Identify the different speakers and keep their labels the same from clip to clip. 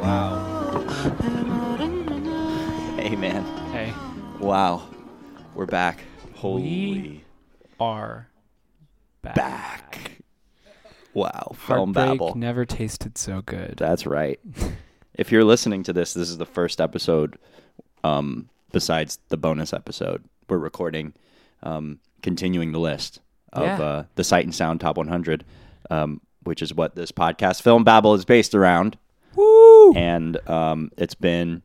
Speaker 1: Wow. Hey, man.
Speaker 2: Hey,
Speaker 1: Wow. We're back. Holy
Speaker 2: are back.
Speaker 1: back. Film babble.
Speaker 2: never tasted so good.
Speaker 1: That's right. if you're listening to this, this is the first episode um, besides the bonus episode. We're recording, um, continuing the list of
Speaker 2: Yeah.
Speaker 1: uh, the Sight and Sound Top 100, um, which is what this podcast, Film Babble, is based around.
Speaker 2: Woo!
Speaker 1: And um, it's been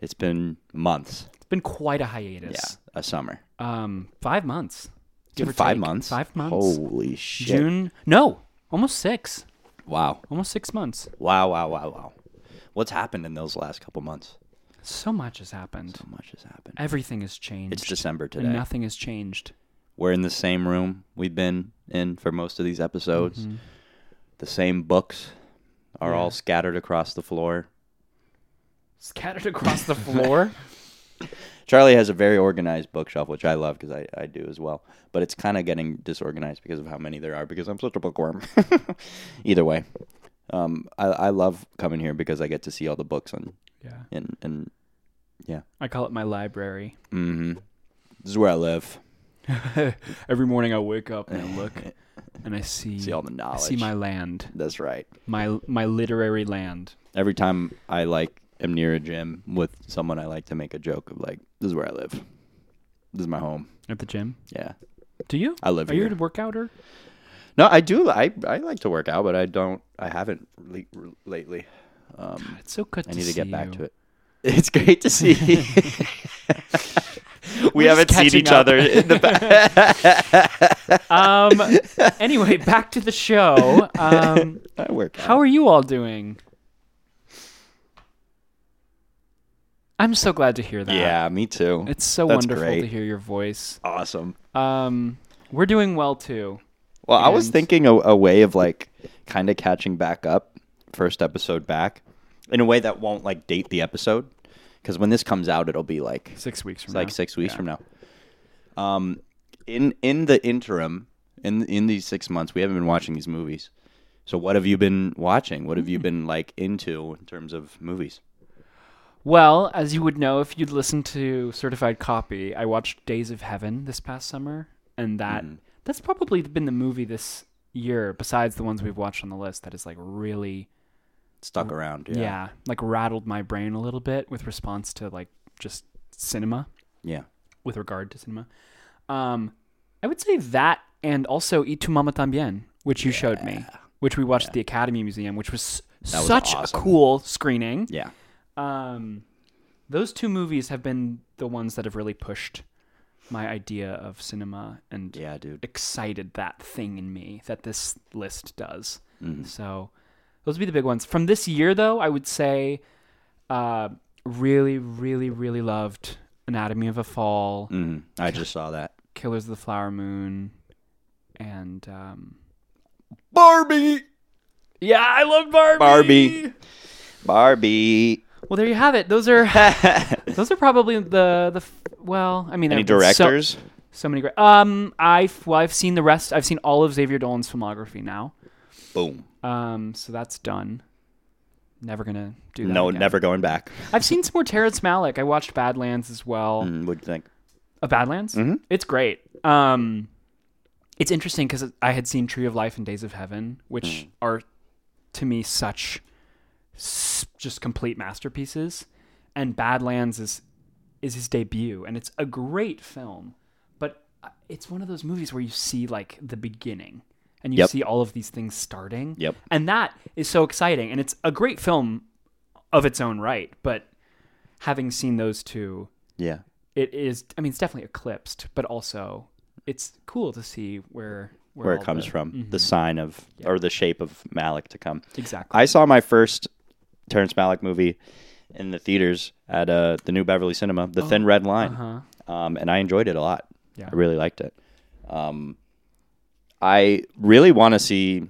Speaker 1: it's been months.
Speaker 2: It's been quite a hiatus.
Speaker 1: Yeah, a summer.
Speaker 2: Um, five months. Give
Speaker 1: five
Speaker 2: take.
Speaker 1: months.
Speaker 2: Five months.
Speaker 1: Holy shit!
Speaker 2: June. No, almost six.
Speaker 1: Wow!
Speaker 2: Almost six months.
Speaker 1: Wow! Wow! Wow! Wow! What's happened in those last couple months?
Speaker 2: So much has happened.
Speaker 1: So much has happened.
Speaker 2: Everything has changed.
Speaker 1: It's December
Speaker 2: And
Speaker 1: today.
Speaker 2: nothing has changed.
Speaker 1: We're in the same room we've been in for most of these episodes.
Speaker 2: Mhm.
Speaker 1: The same books are
Speaker 2: Yeah.
Speaker 1: all scattered across the floor.
Speaker 2: Scattered across the floor.
Speaker 1: Charlie has a very organized bookshelf, which I love because I, I do as well. But it's kind of getting disorganized because of how many there are because I'm such a bookworm. Either way, um, I, I love coming here because I get to see all the books and
Speaker 2: yeah.
Speaker 1: and and yeah.
Speaker 2: I call it my library.
Speaker 1: hmm this is where I live.
Speaker 2: Every morning I wake up and I look and I see,
Speaker 1: See all the
Speaker 2: I
Speaker 1: knowledge.
Speaker 2: see my land,
Speaker 1: That's right.
Speaker 2: my my literary land.
Speaker 1: Every time I like am near a gym with someone, I like to make a joke of like, "This is where I live. This is my home."
Speaker 2: At the gym.
Speaker 1: Yeah,
Speaker 2: Do you?
Speaker 1: I live
Speaker 2: Are you
Speaker 1: here.
Speaker 2: a workouter?
Speaker 1: No, I do. I I like to work out, but I don't. I haven't le- lately. Um,
Speaker 2: It's so good
Speaker 1: I
Speaker 2: to
Speaker 1: need to get back
Speaker 2: you.
Speaker 1: to it. It's great to see. we
Speaker 2: We're
Speaker 1: haven't seen each
Speaker 2: up.
Speaker 1: other in the back.
Speaker 2: Um. anyway, back to the show. Um.
Speaker 1: I work.
Speaker 2: How are you all doing? I'm so glad to hear that.
Speaker 1: Yeah, me too.
Speaker 2: It's so
Speaker 1: That's
Speaker 2: wonderful
Speaker 1: great.
Speaker 2: to hear your voice.
Speaker 1: awesome.
Speaker 2: Um, we're doing well too.
Speaker 1: Well, I was thinking a, a way of like kind of catching back up, first episode back, in a way that won't like date the episode, because when this comes out, it'll be like
Speaker 2: Six weeks from now.
Speaker 1: like six weeks
Speaker 2: Yeah.
Speaker 1: from now. Um, in in the interim, in in these six months, we haven't been watching these movies. So what have you been watching? What
Speaker 2: Hmm.
Speaker 1: have you been like into in terms of movies?
Speaker 2: Well, as you would know if you'd listened to Certified Copy, I watched Days of Heaven this past summer, and that
Speaker 1: Mhm.
Speaker 2: that's probably been the movie this year, besides the ones we've watched on the list, that is like really,
Speaker 1: Stuck around,
Speaker 2: yeah.
Speaker 1: yeah,
Speaker 2: like rattled my brain a little bit with response to like just cinema,
Speaker 1: yeah.
Speaker 2: with regard to cinema. Um, I would say that, and also Y tu mama también, which you showed me, which we watched
Speaker 1: Yeah.
Speaker 2: at the Academy Museum, which was
Speaker 1: was
Speaker 2: such
Speaker 1: awesome.
Speaker 2: a cool screening.
Speaker 1: Yeah,
Speaker 2: Um, those two movies have been the ones that have really pushed my idea of cinema and
Speaker 1: yeah, dude.
Speaker 2: excited that thing in me that this list does.
Speaker 1: Mm.
Speaker 2: So those would be the big ones. From this year, though, I would say uh, really, really, really loved Anatomy of a Fall,
Speaker 1: Mm. I just saw that.
Speaker 2: Killers of the Flower Moon, and um,
Speaker 1: Barbie,
Speaker 2: yeah, I love Barbie.
Speaker 1: Barbie. Barbie.
Speaker 2: Well, there you have it. Those are those are probably the the f- well. I mean,
Speaker 1: Any
Speaker 2: been so-
Speaker 1: directors?
Speaker 2: So many great. Um, I've well, I've seen the rest. I've seen all of Xavier Dolan's filmography now.
Speaker 1: Boom.
Speaker 2: Um, so that's done. Never gonna do that.
Speaker 1: No,
Speaker 2: again.
Speaker 1: never going back.
Speaker 2: I've seen some more Terrence Malick. I watched Badlands as well.
Speaker 1: Mm, what'd you think?
Speaker 2: Of Badlands.
Speaker 1: Mhm.
Speaker 2: It's great. Um, it's interesting because I had seen Tree of Life and Days of Heaven, which
Speaker 1: Mm.
Speaker 2: are to me such just complete masterpieces, and Badlands is is his debut, and it's a great film. But uh, it's one of those movies where you see like the beginning, and you
Speaker 1: Yep.
Speaker 2: see all of these things starting.
Speaker 1: Yep.
Speaker 2: And that is so exciting. And it's a great film of its own right. But having seen those two,
Speaker 1: Yeah.
Speaker 2: it is, I mean, it's definitely eclipsed, but also it's cool to see where
Speaker 1: Where it comes
Speaker 2: the-
Speaker 1: from, the
Speaker 2: Mhm.
Speaker 1: sign of
Speaker 2: Yeah.
Speaker 1: or the shape of Malick to come.
Speaker 2: Exactly.
Speaker 1: I saw my first Terrence Malick movie in the theaters at uh, the New Beverly Cinema, The Thin Red Line,
Speaker 2: Uh-huh.
Speaker 1: um, and I enjoyed it a lot.
Speaker 2: Yeah.
Speaker 1: I really liked it. Um, I really want to see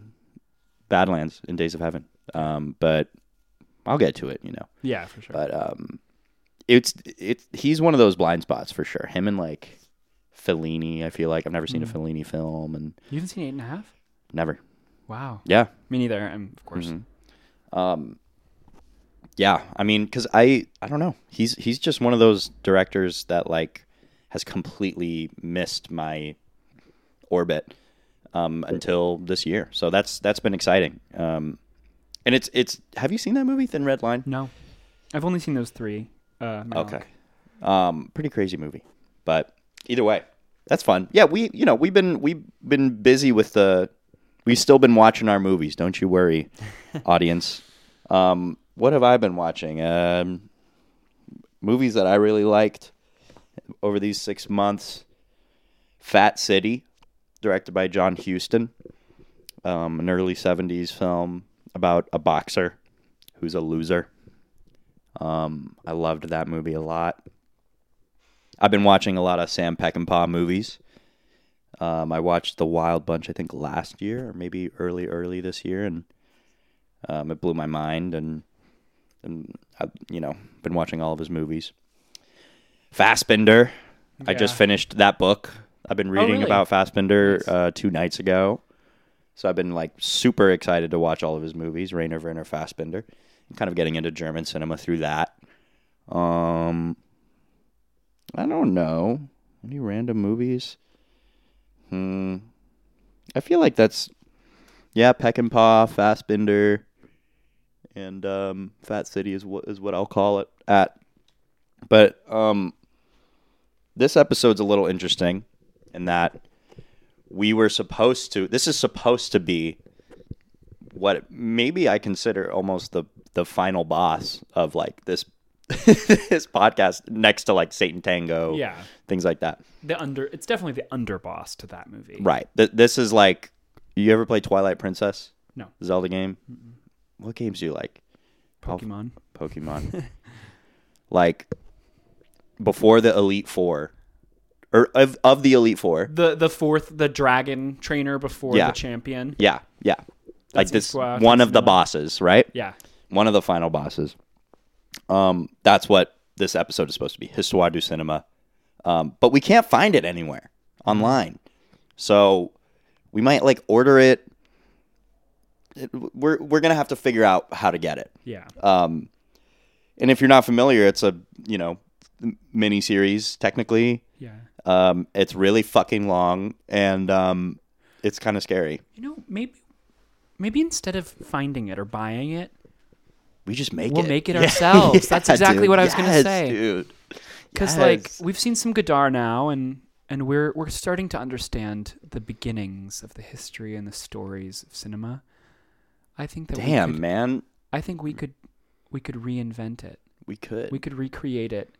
Speaker 1: Badlands in Days of Heaven, um, but I'll get to it. You know,
Speaker 2: Yeah, for sure.
Speaker 1: but um, it's it's he's one of those blind spots for sure. Him and like Fellini. I feel like I've never seen a Fellini film and
Speaker 2: you haven't seen Eight and a Half?
Speaker 1: never.
Speaker 2: Wow.
Speaker 1: Yeah,
Speaker 2: Me neither. And of course.
Speaker 1: Um, yeah, I mean, because I I don't know. He's he's just one of those directors that like has completely missed my orbit um, until this year. So that's that's been exciting. Um, and it's it's. Have you seen that movie, Thin Red Line?
Speaker 2: No, I've only seen those three. Uh.
Speaker 1: Okay. Um, pretty crazy movie, but either way, that's fun. Yeah, we you know we've been we've been busy with the. We've still been watching our movies. Don't you worry, audience. Um, what have I been watching? Um, movies that I really liked over these six months. Fat City, directed by John Huston, um, an early '70s film about a boxer who's a loser. Um, I loved that movie a lot. I've been watching a lot of Sam Peckinpah movies. Um, I watched The Wild Bunch, I think last year or maybe early, early this year, and um, it blew my mind. And and I've you know been watching all of his movies. Fassbinder, I just finished that book. I've been reading
Speaker 2: really?
Speaker 1: about Fassbinder
Speaker 2: Nice.
Speaker 1: uh, two nights ago, so I've been like super excited to watch all of his movies. Rainer Werner Fassbinder, kind of getting into German cinema through that. Um, I don't know any random movies. Hmm, I feel like that's yeah, Peckinpah, Fassbinder, and um, Fat City is what is what I'll call it at. But um, this episode's a little interesting in that we were supposed to. This is supposed to be what maybe I consider almost the the final boss of like this this podcast next to like Satan Tango,
Speaker 2: Yeah.
Speaker 1: things like that.
Speaker 2: The under. It's definitely the underboss to that movie.
Speaker 1: Right. Th- this is like you ever play Twilight Princess?
Speaker 2: No.
Speaker 1: Zelda game. What games do you like?
Speaker 2: Pokemon.
Speaker 1: Pokemon. like before the Elite Four, or of of the Elite Four.
Speaker 2: The the fourth, the dragon trainer before
Speaker 1: Yeah.
Speaker 2: the champion.
Speaker 1: Yeah, yeah. like this one of the bosses, right?
Speaker 2: Yeah.
Speaker 1: One of the final bosses. Um, that's what this episode is supposed to be. Histoire du Cinema. Um, but we can't find it anywhere online. So we might like order it. It we're we're gonna have to figure out how to get it.
Speaker 2: Yeah.
Speaker 1: Um, and if you're not familiar, it's a you know mini series technically.
Speaker 2: Yeah.
Speaker 1: Um, it's really fucking long and um, it's kind of scary.
Speaker 2: You know, maybe maybe instead of finding it or buying it,
Speaker 1: We just make
Speaker 2: We'll
Speaker 1: it.
Speaker 2: make it ourselves. That's exactly
Speaker 1: dude.
Speaker 2: what I was gonna say.
Speaker 1: dude.
Speaker 2: because like we've seen some Godard now, and and we're we're starting to understand the beginnings of the history and the stories of cinema. I think that we
Speaker 1: damn
Speaker 2: could,
Speaker 1: man,
Speaker 2: I think we could we could reinvent it.
Speaker 1: we could
Speaker 2: We could recreate it.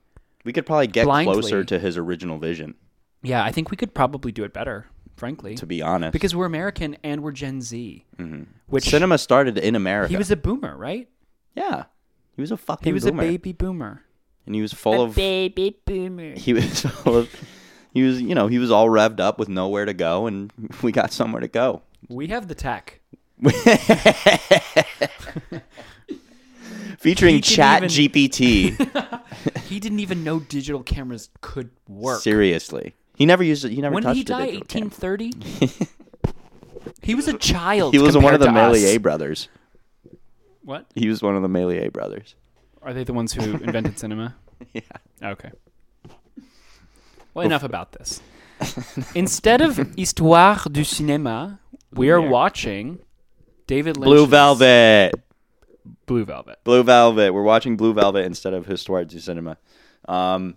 Speaker 1: we could probably get
Speaker 2: blindly.
Speaker 1: closer to his original vision.
Speaker 2: Yeah, I think we could probably do it better, frankly,
Speaker 1: To be honest,
Speaker 2: because we're American and we're Gen Z. Mm-hmm. Which
Speaker 1: cinema started in America.
Speaker 2: he was a boomer, right?
Speaker 1: yeah, he was a fucking.
Speaker 2: He was
Speaker 1: boomer.
Speaker 2: a baby boomer.
Speaker 1: and he was full of.
Speaker 2: baby boomer.
Speaker 1: He was full of. He was, you know, he was all revved up with nowhere to go, and we got somewhere to go.
Speaker 2: We have the tech.
Speaker 1: Featuring Chat
Speaker 2: even-
Speaker 1: GPT.
Speaker 2: He didn't even know digital cameras could work.
Speaker 1: Seriously, he never used it. He never
Speaker 2: when
Speaker 1: touched
Speaker 2: did he die? 1830. he was a child.
Speaker 1: He was one of the
Speaker 2: to us.
Speaker 1: Méliès brothers.
Speaker 2: What
Speaker 1: He was one of the Méliès brothers.
Speaker 2: are they? The ones who invented cinema?
Speaker 1: Yeah.
Speaker 2: Okay. Well, enough about this. Instead of Histoire du Cinéma, we are watching David Lynch.
Speaker 1: Blue Velvet.
Speaker 2: Blue Velvet.
Speaker 1: Blue Velvet. We're watching Blue Velvet instead of Histoire du Cinema. Um,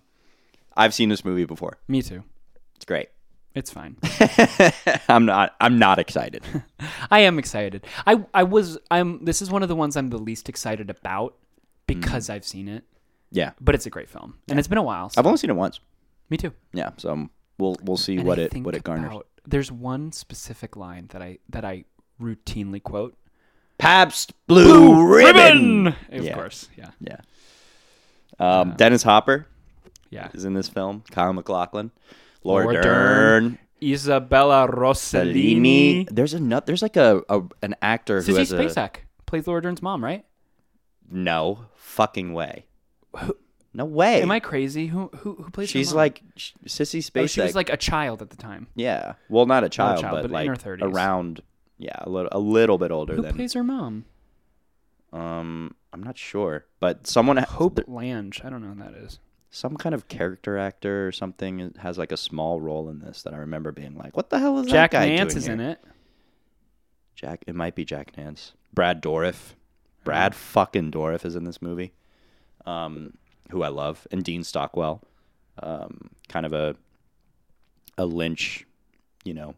Speaker 1: I've seen this movie before.
Speaker 2: Me too.
Speaker 1: It's great.
Speaker 2: It's fine.
Speaker 1: I'm not. I'm not excited.
Speaker 2: I am excited. I I was I'm this is one of the ones I'm the least excited about because
Speaker 1: Mm.
Speaker 2: I've seen it,
Speaker 1: Yeah,
Speaker 2: but it's a great film. And it's been a while. so-
Speaker 1: I've only seen it once.
Speaker 2: me too.
Speaker 1: Yeah, so we'll we'll see
Speaker 2: And
Speaker 1: what
Speaker 2: I
Speaker 1: it what it garners.
Speaker 2: about- there's one specific line that I that I routinely quote.
Speaker 1: Pabst Blue, Ribbon.
Speaker 2: Of
Speaker 1: Yeah.
Speaker 2: course, yeah,
Speaker 1: Yeah. Um, Dennis Hopper
Speaker 2: yeah.
Speaker 1: is in this film. Kyle MacLachlan, Laura,
Speaker 2: Laura
Speaker 1: Dern.
Speaker 2: Dern. Isabella Rossellini.
Speaker 1: There's a nut. There's like a, a an actor who
Speaker 2: Sissy
Speaker 1: has a
Speaker 2: Spacek plays Laura Dern's mom, right?
Speaker 1: no fucking way. No way.
Speaker 2: Am I crazy? Who who who plays? her
Speaker 1: She's like Sissy Spacek.
Speaker 2: Oh, she was like a child at the time.
Speaker 1: yeah. Well, not a child,
Speaker 2: child,
Speaker 1: but,
Speaker 2: but in
Speaker 1: like
Speaker 2: her 30s.
Speaker 1: around. Yeah, a little a little bit older
Speaker 2: Who
Speaker 1: than.
Speaker 2: plays her mom?
Speaker 1: um, I'm not sure, but someone
Speaker 2: Hope Lange. I don't know who that is.
Speaker 1: some kind of character actor or something has like a small role in this that I remember being like, "What the hell is
Speaker 2: Jack
Speaker 1: that guy
Speaker 2: Nance
Speaker 1: doing
Speaker 2: is
Speaker 1: here?
Speaker 2: in it.
Speaker 1: Jack. It might be Jack Nance. Brad Dourif. Brad fucking Dourif is in this movie. Um, who I love, and Dean Stockwell. Um, kind of a a Lynch, you know,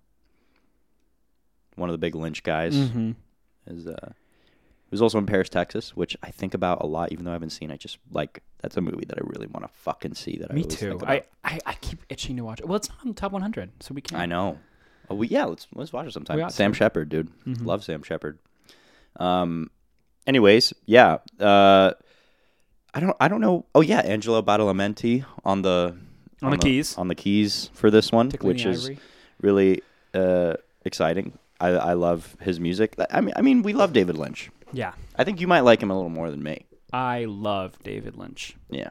Speaker 1: one of the big Lynch guys.
Speaker 2: Mm-hmm.
Speaker 1: Is uh, who's also in Paris, Texas, which I think about a lot, even though I haven't seen. I just like that's a movie that I really want to fucking see. That I
Speaker 2: Me
Speaker 1: always
Speaker 2: too. I. I I keep itching to watch it. Well, it's not on the top 100, so we can't.
Speaker 1: I know. Oh, we, yeah, let's let's watch it sometime. Sam. Shepard, dude,
Speaker 2: Mhm.
Speaker 1: love Sam Shepard. Um, anyways, yeah. Uh, I don't I don't know. Oh yeah, Angelo Badalamenti on the
Speaker 2: On the keys.
Speaker 1: on the keys for this one,
Speaker 2: Tickling
Speaker 1: which is really uh exciting. I I love his music. I mean I mean we love David Lynch.
Speaker 2: Yeah,
Speaker 1: I think you might like him a little more than me.
Speaker 2: I love David Lynch.
Speaker 1: Yeah.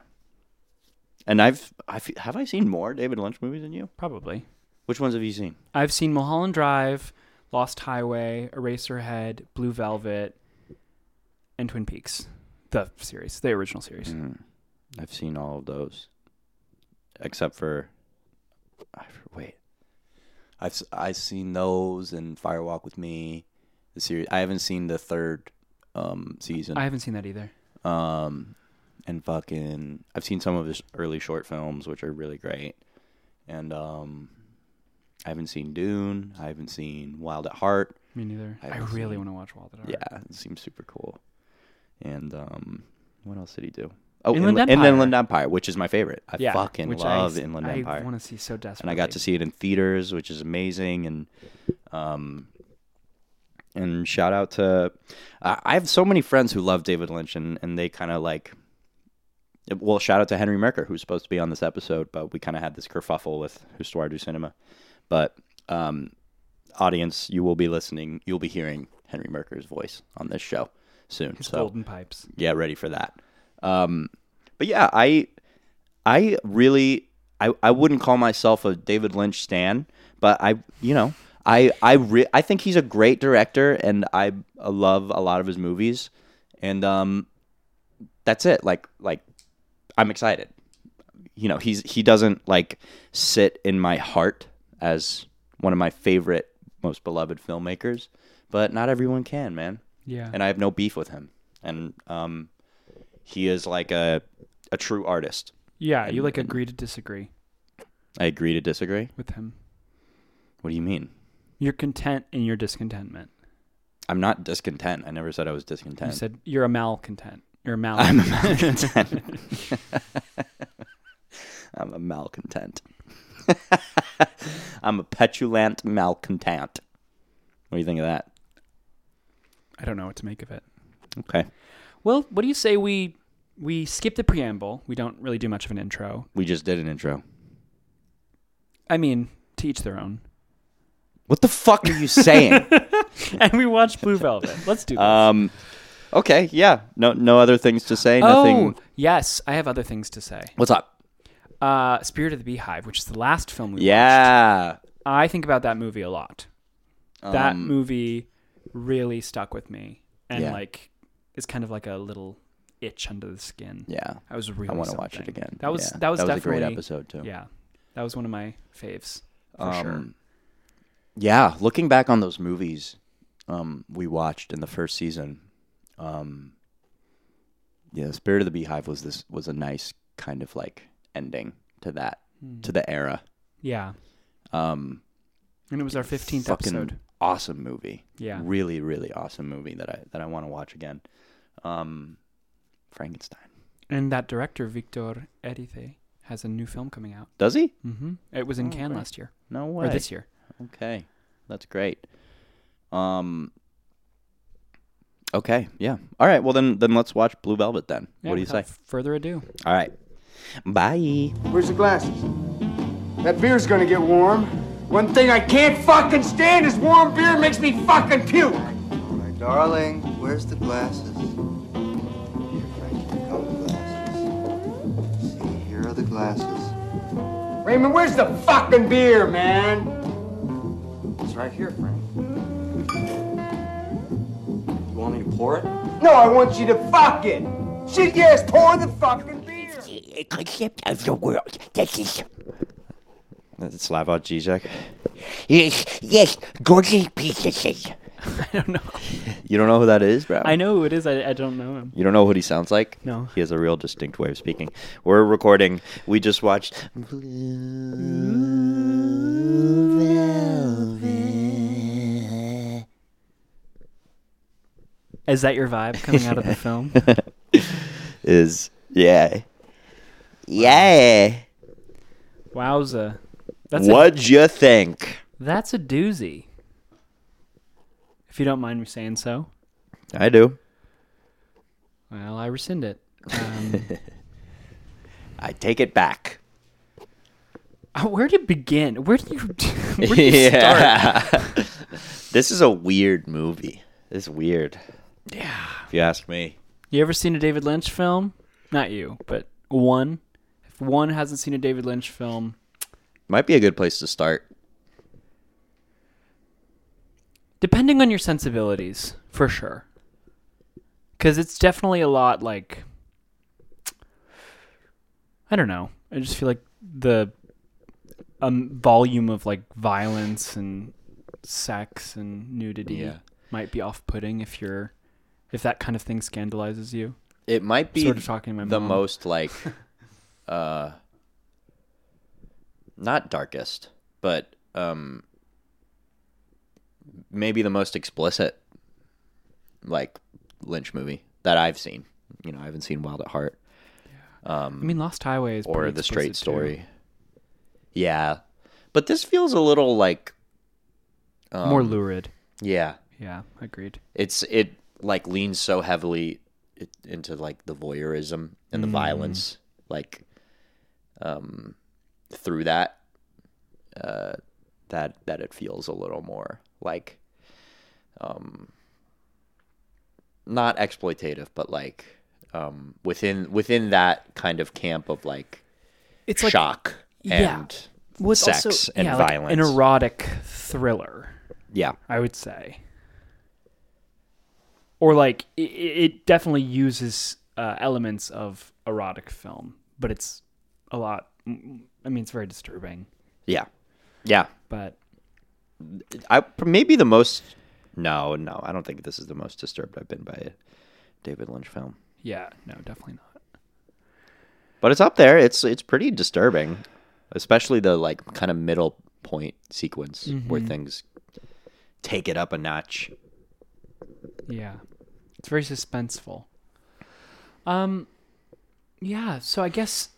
Speaker 1: And I've I have I seen more David Lynch movies than you?
Speaker 2: Probably.
Speaker 1: Which ones have you seen?
Speaker 2: I've seen Mulholland Drive, Lost Highway, Eraserhead, Blue Velvet, and Twin Peaks. The series, the original series.
Speaker 1: Mm, I've seen all of those, except for. I, wait, I've I've seen those and Firewalk with Me, the series. I haven't seen the third um, season.
Speaker 2: I haven't seen that either.
Speaker 1: um, and fucking, I've seen some of his early short films, which are really great. And um, I haven't seen Dune. I haven't seen Wild at Heart.
Speaker 2: Me neither.
Speaker 1: I
Speaker 2: I, really
Speaker 1: seen-
Speaker 2: want to watch Wild at Heart.
Speaker 1: Yeah, it seems super cool. And um, what else did he do? Oh,
Speaker 2: Inland
Speaker 1: Inland,
Speaker 2: Empire.
Speaker 1: Inland Empire, which is my favorite. I
Speaker 2: yeah.
Speaker 1: fucking love
Speaker 2: I,
Speaker 1: Inland Empire.
Speaker 2: I want to see so desperately.
Speaker 1: and I got to see it in theaters, which is amazing. And um, and shout out to I I have so many friends who love David Lynch, and and they kind of like. Well, shout out to Henry Merker, who's supposed to be on this episode, but we kind of had this kerfuffle with Histoire du Cinema. But um, audience, you will be listening, you'll be hearing Henry Merker's voice on this show soon.
Speaker 2: His
Speaker 1: so
Speaker 2: golden pipes.
Speaker 1: Yeah, ready for that. Um, but yeah, I I really I, I wouldn't call myself a David Lynch stan, but I you know I I re- I think he's a great director, and I love a lot of his movies, and um, that's it. Like like I'm excited. You know, he's he doesn't like sit in my heart as one of my favorite, most beloved filmmakers, but not everyone can, man
Speaker 2: Yeah.
Speaker 1: and I have no beef with him. And um, he is like a a true artist.
Speaker 2: yeah. You like agree to disagree
Speaker 1: I agree to disagree.
Speaker 2: with him.
Speaker 1: What do you mean?
Speaker 2: You're content in your discontentment.
Speaker 1: I'm not discontent. I never said I was discontent.
Speaker 2: You said you're a malcontent. You're a mal.
Speaker 1: I'm a malcontent. I'm a malcontent. I'm a petulant malcontent. What do you think of that?
Speaker 2: I don't know what to make of it.
Speaker 1: Okay.
Speaker 2: Well, what do you say we we skip the preamble? We don't really do much of an intro.
Speaker 1: We just did an intro.
Speaker 2: I mean, to each their own.
Speaker 1: What the fuck are you saying?
Speaker 2: and we watch Blue Velvet. Let's do this.
Speaker 1: um, okay, yeah. No, no other things to say.
Speaker 2: oh,
Speaker 1: Nothing.
Speaker 2: yes, I have other things to say.
Speaker 1: What's up?
Speaker 2: Uh, Spirit of the Beehive, which is the last film we watched.
Speaker 1: Yeah.
Speaker 2: I think about that movie a lot. that
Speaker 1: Um,
Speaker 2: movie really stuck with me, and
Speaker 1: Yeah.
Speaker 2: like, it's kind of like a little itch under the skin.
Speaker 1: Yeah.
Speaker 2: I was really.
Speaker 1: I want to watch it again.
Speaker 2: That was
Speaker 1: Yeah.
Speaker 2: that was
Speaker 1: a
Speaker 2: definitely
Speaker 1: great episode too.
Speaker 2: Yeah, that was one of my faves for
Speaker 1: um,
Speaker 2: sure.
Speaker 1: Yeah, looking back on those movies um, we watched in the first season, um, yeah, Spirit of the Beehive was this was a nice kind of like ending to that
Speaker 2: Hmm.
Speaker 1: to the era.
Speaker 2: Yeah,
Speaker 1: Um,
Speaker 2: and it was our fifteenth episode.
Speaker 1: awesome movie.
Speaker 2: Yeah,
Speaker 1: really, really awesome movie that I that I want to watch again. Um, Frankenstein.
Speaker 2: and that director Victor Erice has a new film coming out.
Speaker 1: Does he?
Speaker 2: Mm-hmm. It was in
Speaker 1: Oh,
Speaker 2: Cannes
Speaker 1: great.
Speaker 2: last year
Speaker 1: No
Speaker 2: or
Speaker 1: way.
Speaker 2: this year.
Speaker 1: Okay, that's great. Um. Okay, yeah. All right. Well, then, then let's watch Blue Velvet. Then,
Speaker 2: Yeah,
Speaker 1: what do you say?
Speaker 2: Further ado,
Speaker 1: All right. Bye.
Speaker 3: Where's the glasses? That beer's gonna get warm. One thing I can't fucking stand is warm beer makes me fucking puke.
Speaker 4: Darling, where's the glasses? Here, Frankie, come the glasses. See, here are the glasses.
Speaker 3: Raymond, where's the fucking beer, man?
Speaker 5: It's right here, Frank. You want me to pour it?
Speaker 3: No, I want you to fuck it. Shit, yes, pour the fucking beer.
Speaker 6: concept of the world. That is,
Speaker 1: That's Slavoj Žižek.
Speaker 6: yes, yes, gorgeous pieces.
Speaker 2: I don't know.
Speaker 1: You don't know who that is, bro?
Speaker 2: I know who it is. I, I don't know him.
Speaker 1: You don't know what he sounds like?
Speaker 2: No.
Speaker 1: He has a real distinct way of speaking. We're recording. We just watched.
Speaker 2: Is that your vibe coming out of the film?
Speaker 1: Is yeah, yeah.
Speaker 2: Wowza. That's a,
Speaker 1: What'd you think?
Speaker 2: that's a doozy. If you don't mind me saying so.
Speaker 1: I do.
Speaker 2: Well, I rescind it. Um,
Speaker 1: I take it back.
Speaker 2: uh, where to begin? Where do you where do you start?
Speaker 1: this is a weird movie. It's weird. Yeah. If you ask me.
Speaker 2: You ever seen a David Lynch film? Not you, but one. If one hasn't seen a David Lynch film,
Speaker 1: Might be a good place to start.
Speaker 2: Depending on your sensibilities, for sure. Because it's definitely a lot like. I don't know. I just feel like the um, volume of like violence and sex and nudity
Speaker 1: Yeah.
Speaker 2: might be off-putting if you're if that kind of thing scandalizes you.
Speaker 1: It might be
Speaker 2: Sort of talking to my
Speaker 1: the
Speaker 2: mom.
Speaker 1: most like uh not darkest, but um maybe the most explicit like Lynch movie that I've seen. You know, I haven't seen Wild at Heart
Speaker 2: I mean, Lost Highway is
Speaker 1: or The Straight
Speaker 2: explicit, too.
Speaker 1: Story. Yeah. But this feels a little like um,
Speaker 2: More lurid.
Speaker 1: Yeah.
Speaker 2: Yeah, agreed.
Speaker 1: it's it like leans so heavily into like the voyeurism and the violence like um through that uh that that it feels a little more like um not exploitative but like um within within that kind of camp of like
Speaker 2: It's like
Speaker 1: shock
Speaker 2: yeah.
Speaker 1: and
Speaker 2: it's
Speaker 1: sex
Speaker 2: also,
Speaker 1: and
Speaker 2: yeah, like
Speaker 1: violence
Speaker 2: an erotic thriller.
Speaker 1: yeah
Speaker 2: I would say. Or like it, it definitely uses uh, elements of erotic film, but it's a lot. I mean, it's very disturbing.
Speaker 1: yeah yeah
Speaker 2: But
Speaker 1: I maybe the most. No, no, I don't think this is the most disturbed I've been by a David Lynch film.
Speaker 2: yeah, no, definitely not.
Speaker 1: But it's up there. It's it's pretty disturbing, especially the like kind of middle point sequence where things take it up a notch.
Speaker 2: Yeah, it's very suspenseful. Um, yeah. So I guess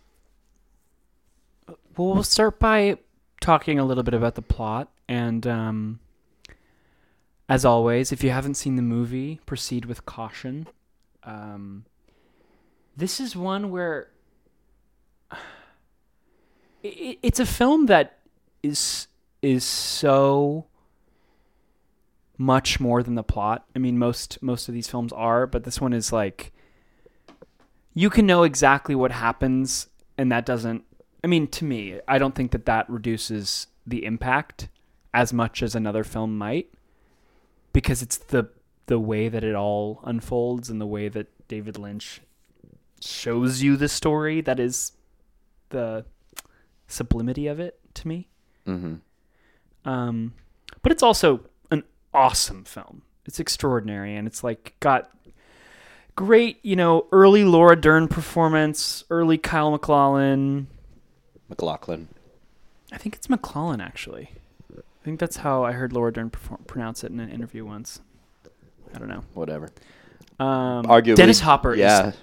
Speaker 2: well, we'll start by talking a little bit about the plot, and um, as always, if you haven't seen the movie, proceed with caution. Um, this is one where it, it's a film that is is so much more than the plot. I mean, most most of these films are, but this one is like you can know exactly what happens, and that doesn't. I mean, to me, I don't think that that reduces the impact as much as another film might, because it's the the way that it all unfolds and the way that David Lynch shows you the story that is the sublimity of it to me.
Speaker 1: Mm-hmm.
Speaker 2: Um, but it's also an awesome film. It's extraordinary, and it's like got great, you know, early Laura Dern performance, early Kyle MacLachlan.
Speaker 1: McLaughlin.
Speaker 2: I think it's McClellan actually. I think that's how I heard Laura Dern perform- pronounce it in an interview once. I don't know.
Speaker 1: Whatever.
Speaker 2: Um,
Speaker 1: Arguably,
Speaker 2: Dennis Hopper
Speaker 1: Yeah,
Speaker 2: is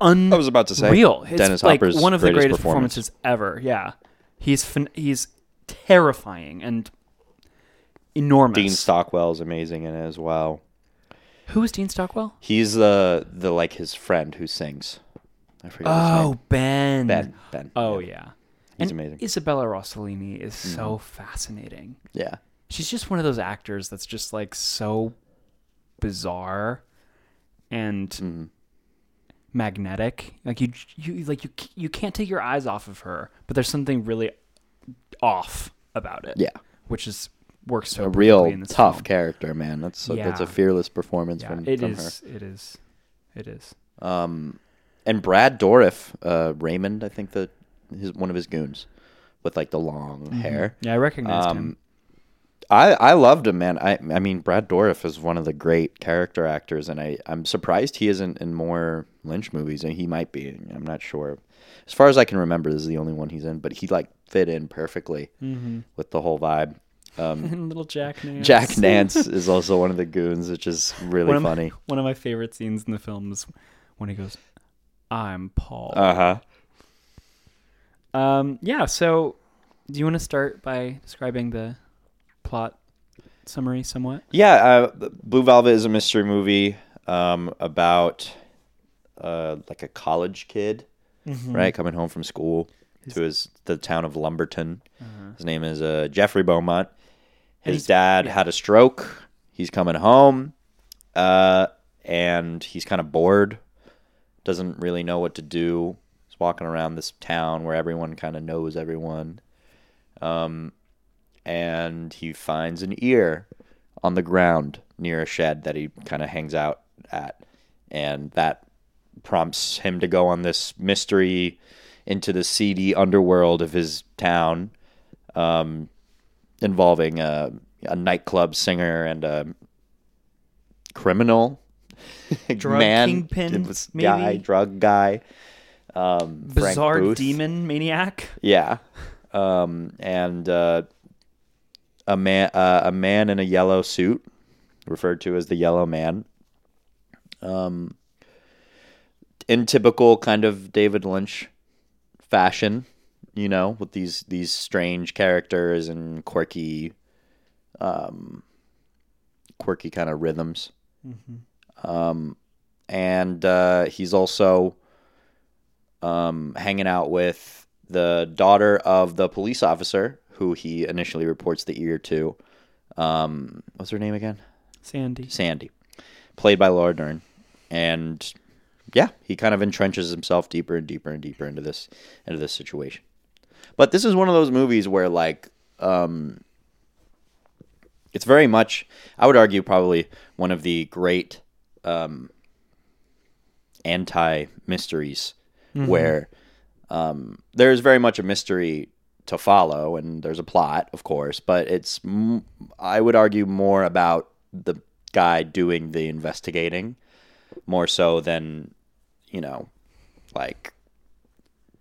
Speaker 2: un-
Speaker 1: I was about to say
Speaker 2: real. It's
Speaker 1: Dennis
Speaker 2: like
Speaker 1: Hopper's
Speaker 2: one of the greatest
Speaker 1: performance.
Speaker 2: performances ever. Yeah, he's fin- he's terrifying and enormous.
Speaker 1: Dean Stockwell's amazing in it as well.
Speaker 2: Who is Dean Stockwell?
Speaker 1: He's the the like his friend who sings. I forget his
Speaker 2: Oh,
Speaker 1: name.
Speaker 2: Ben.
Speaker 1: Ben. Ben.
Speaker 2: Oh
Speaker 1: yeah.
Speaker 2: yeah.
Speaker 1: He's
Speaker 2: and
Speaker 1: amazing.
Speaker 2: Isabella Rossellini is
Speaker 1: Mm-hmm.
Speaker 2: so fascinating.
Speaker 1: yeah.
Speaker 2: She's just one of those actors that's just like so bizarre and
Speaker 1: Mm-hmm.
Speaker 2: magnetic. Like you, you like you, you can't take your eyes off of her, but there's something really off about it.
Speaker 1: Yeah.
Speaker 2: which is works so
Speaker 1: a real tough
Speaker 2: film.
Speaker 1: character, man. That's a, that's a fearless performance
Speaker 2: Yeah,
Speaker 1: from,
Speaker 2: it
Speaker 1: from
Speaker 2: is. It is. It is.
Speaker 1: her. Um, and Brad Dourif, uh, Raymond, I think the his one of his goons with like the long hair.
Speaker 2: Yeah, I recognized him.
Speaker 1: Um, I I loved him, man. I I mean, Brad Dourif is one of the great character actors, and I I'm surprised he isn't in more Lynch movies, and he might be. I'm not sure. As far as I can remember, this is the only one he's in, but he like fit in perfectly with the whole vibe. Um,
Speaker 2: And little Jack Nance.
Speaker 1: Jack Nance is also one of the goons, which is really
Speaker 2: one of my-
Speaker 1: funny.
Speaker 2: one of my favorite scenes in the film is when he goes, "I'm Paul."
Speaker 1: Uh huh.
Speaker 2: Um, yeah. So, do you want to start by describing the plot summary somewhat?
Speaker 1: Yeah, uh, Blue Velvet is a mystery movie um, about uh, like a college kid, right, coming home from school to his the town of Lumberton. His name is uh, Jeffrey Beaumont. His dad had a stroke. He's coming home, uh, and he's kind of bored. Doesn't really know what to do. He's walking around this town where everyone kind of knows everyone. And he finds an ear on the ground near a shed that he kind of hangs out at. And that prompts him to go on this mystery into the seedy underworld of his town um, involving a, a nightclub singer and a criminal.
Speaker 2: Drug
Speaker 1: man
Speaker 2: kingpin,
Speaker 1: was guy
Speaker 2: maybe?
Speaker 1: drug guy um,
Speaker 2: Bizarre demon maniac.
Speaker 1: Yeah. Um, and uh, a man, uh, a man in a yellow suit, referred to as the Yellow Man. Um, in typical kind of David Lynch fashion, you know, with these these strange characters and quirky, um, quirky kind of rhythms. Um, and uh, he's also um, hanging out with the daughter of the police officer who he initially reports the ear to. Um, what's her name again?
Speaker 2: Sandy.
Speaker 1: Sandy, played by Laura Dern, and yeah, he kind of entrenches himself deeper and deeper and deeper into this into this situation. But this is one of those movies where like um, it's very much, I would argue, probably one of the great um, anti mysteries where um, there's very much a mystery to follow and there's a plot, of course, but it's, m- I would argue, more about the guy doing the investigating more so than, you know, like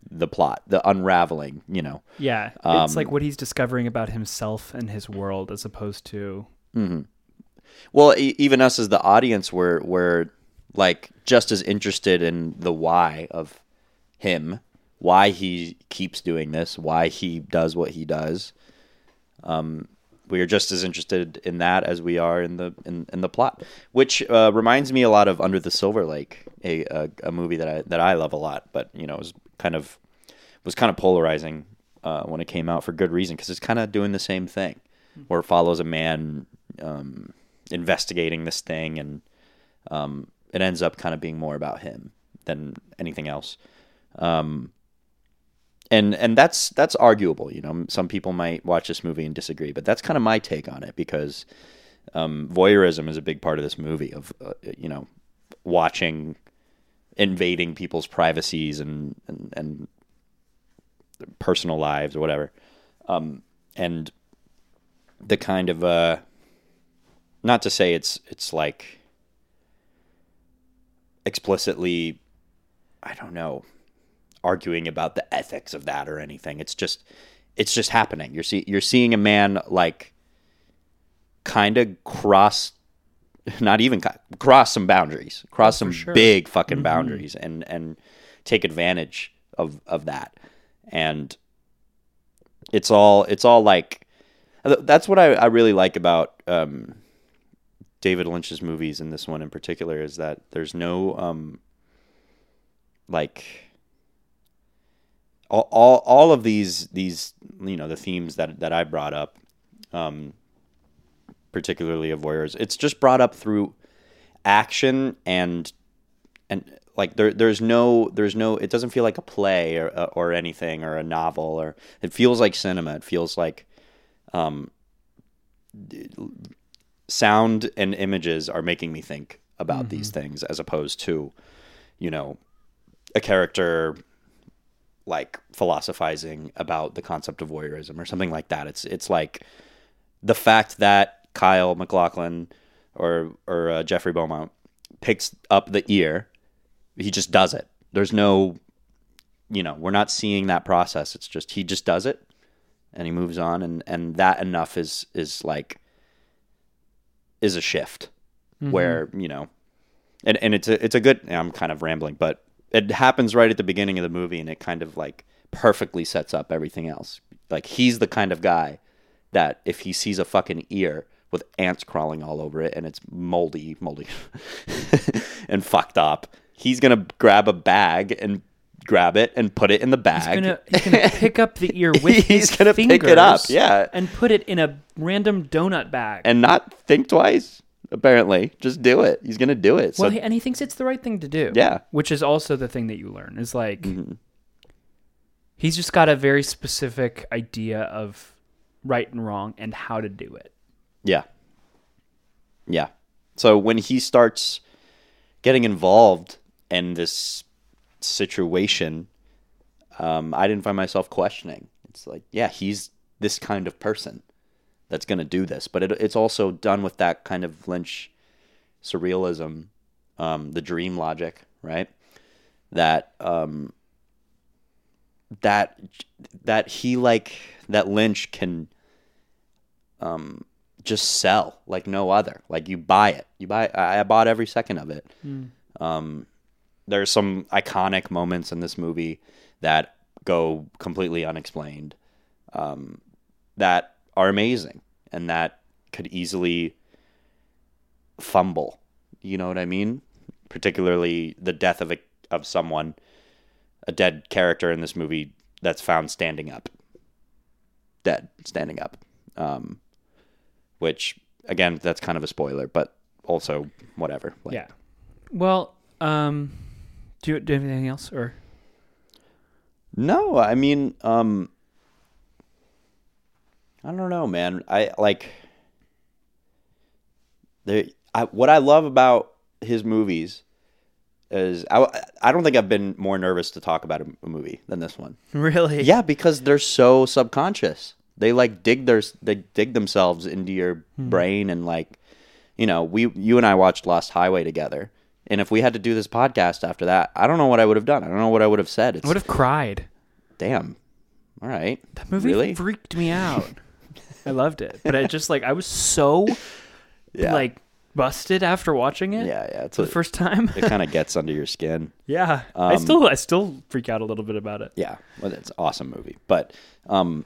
Speaker 1: the plot, the unraveling, you know.
Speaker 2: Yeah,
Speaker 1: Um,
Speaker 2: it's like what he's discovering about himself and his world, as opposed to
Speaker 1: Well, e- even us as the audience were were like just as interested in the why of him, why he keeps doing this, why he does what he does. Um, we are just as interested in that as we are in the in, in the plot, which uh, reminds me a lot of Under the Silver Lake, a, a a movie that I that I love a lot, but you know, it was kind of was kind of polarizing uh, when it came out for good reason because it's kind of doing the same thing, where it follows a man um, investigating this thing, and um, it ends up kind of being more about him than anything else. Um, and and that's that's arguable. You know, some people might watch this movie and disagree, but that's kind of my take on it because um, voyeurism is a big part of this movie. Of uh, you know, watching, invading people's privacies and and, and personal lives or whatever, um, and the kind of uh, not to say it's it's like explicitly, I don't know, arguing about the ethics of that or anything. It's just it's just happening. You're see you're seeing a man like kind of cross not even cross some boundaries, cross some
Speaker 2: sure.
Speaker 1: big fucking boundaries and and take advantage of of that. And it's all it's all like that's what I, I really like about um, David Lynch's movies and this one in particular is that there's no um, like all, all all of these these you know the themes that that I brought up, um, particularly of voyeurs, it's just brought up through action and and like there there's no there's no it doesn't feel like a play or or anything or a novel or it feels like cinema. It feels like um, sound and images are making me think about these things as opposed to you know a character like philosophizing about the concept of voyeurism or something like that. It's it's like the fact that Kyle MacLachlan or or uh, Jeffrey Beaumont picks up the ear, he just does it. There's no, you know, we're not seeing that process. It's just he just does it, and he moves on, and and that enough is is like is a shift where you know, and and it's a it's a good. I'm kind of rambling, but it happens right at the beginning of the movie, and it kind of like perfectly sets up everything else. Like he's the kind of guy that if he sees a fucking ear with ants crawling all over it and it's moldy, moldy, and fucked up, he's gonna grab a bag and grab it and put it in the bag.
Speaker 2: He's gonna, he's gonna pick up the ear with
Speaker 1: He's
Speaker 2: his
Speaker 1: gonna pick it up,
Speaker 2: fingers
Speaker 1: yeah.
Speaker 2: and put it in a random donut bag.
Speaker 1: and not think twice. Apparently, just do it. He's gonna do it.
Speaker 2: Well, he, and he thinks it's the right thing to do.
Speaker 1: Yeah.
Speaker 2: which is also the thing that you learn is like
Speaker 1: Mm-hmm.
Speaker 2: he's just got a very specific idea of right and wrong and how to do it.
Speaker 1: Yeah. Yeah. So when he starts getting involved in this situation, um, I didn't find myself questioning. It's like, yeah, he's this kind of person that's going to do this. But it, it's also done with that kind of Lynch surrealism, um, the dream logic, right? That um, that that he like that Lynch can um, just sell like no other. Like you buy it. You buy. I, I bought every second of it. Um, there's some iconic moments in this movie that go completely unexplained. Um, that are amazing and that could easily fumble. You know what I mean? Particularly the death of a of someone, a dead character in this movie that's found standing up. Dead, standing up. Um, which again, that's kind of a spoiler, but also whatever. Like,
Speaker 2: Yeah. Well, um, do you, do you have anything else or?
Speaker 1: No, I mean, um, I don't know, man. I like the I, what I love about his movies is I, I don't think I've been more nervous to talk about a, a movie than this one.
Speaker 2: Really?
Speaker 1: Yeah, because they're so subconscious. They like dig their they dig themselves into your hmm. brain and like you know, we you and I watched Lost Highway together. And if we had to do this podcast after that, I don't know what I would have done. I don't know what I would have said. It's
Speaker 2: I would have cried.
Speaker 1: damn. All right.
Speaker 2: That movie
Speaker 1: really?
Speaker 2: freaked me out. I loved it, but I just like I was so
Speaker 1: Yeah.
Speaker 2: like busted after watching it.
Speaker 1: Yeah, yeah. It's
Speaker 2: for
Speaker 1: a,
Speaker 2: the first time.
Speaker 1: it kind of gets under your skin.
Speaker 2: yeah, I
Speaker 1: Um,
Speaker 2: still I still freak out a little bit about it.
Speaker 1: Yeah, well, it's an awesome movie, but um,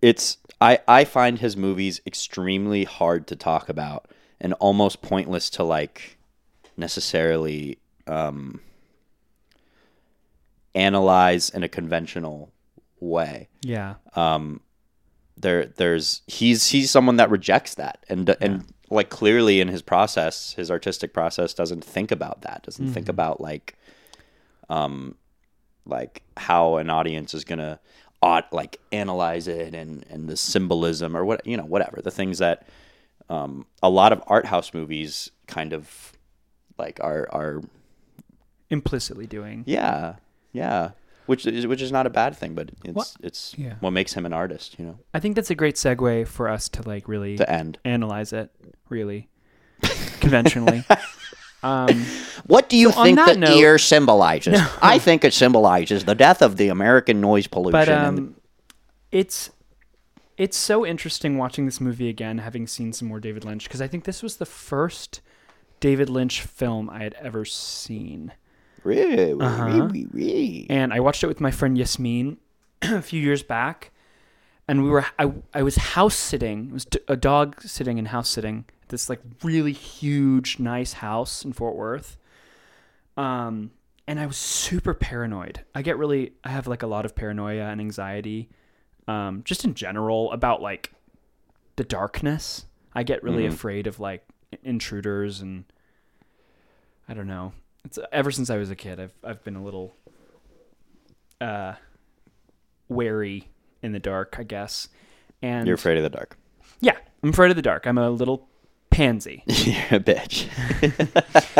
Speaker 1: it's I I find his movies extremely hard to talk about and almost pointless to like necessarily um analyze in a conventional way.
Speaker 2: Yeah,
Speaker 1: um there there's he's he's someone that rejects that and and like clearly in his process his artistic process doesn't think about that doesn't think about like um like how an audience is gonna ought like analyze it and and the symbolism or what you know whatever the things that um a lot of art house movies kind of like are are
Speaker 2: implicitly doing.
Speaker 1: yeah yeah which is which is not a bad thing but it's
Speaker 2: What-
Speaker 1: it's
Speaker 2: Yeah.
Speaker 1: what makes him an artist you know
Speaker 2: I think that's a great segue for us to like really
Speaker 1: to end
Speaker 2: analyze it really conventionally. um,
Speaker 6: What do you
Speaker 2: So
Speaker 6: think the
Speaker 2: note-
Speaker 6: ear symbolizes? I think it symbolizes the death of the American noise pollution.
Speaker 2: but
Speaker 6: and
Speaker 2: um, it's it's so interesting watching this movie again, having seen some more David Lynch because I think this was the first David Lynch film I had ever seen.
Speaker 6: Really,
Speaker 2: Uh-huh.
Speaker 6: really, really.
Speaker 2: and I watched it with my friend Yasmin a few years back, and we were I I was house sitting. It was a dog sitting and house sitting this like really huge, nice house in Fort Worth. Um, and I was super paranoid. I get really, I have like a lot of paranoia and anxiety, um, just in general about like the darkness. I get really afraid of like intruders and I don't know. It's ever since I was a kid, I've I've been a little uh wary in the dark, I guess. And
Speaker 1: You're afraid of the dark.
Speaker 2: yeah, I'm afraid of the dark. I'm a little pansy.
Speaker 1: You're a bitch.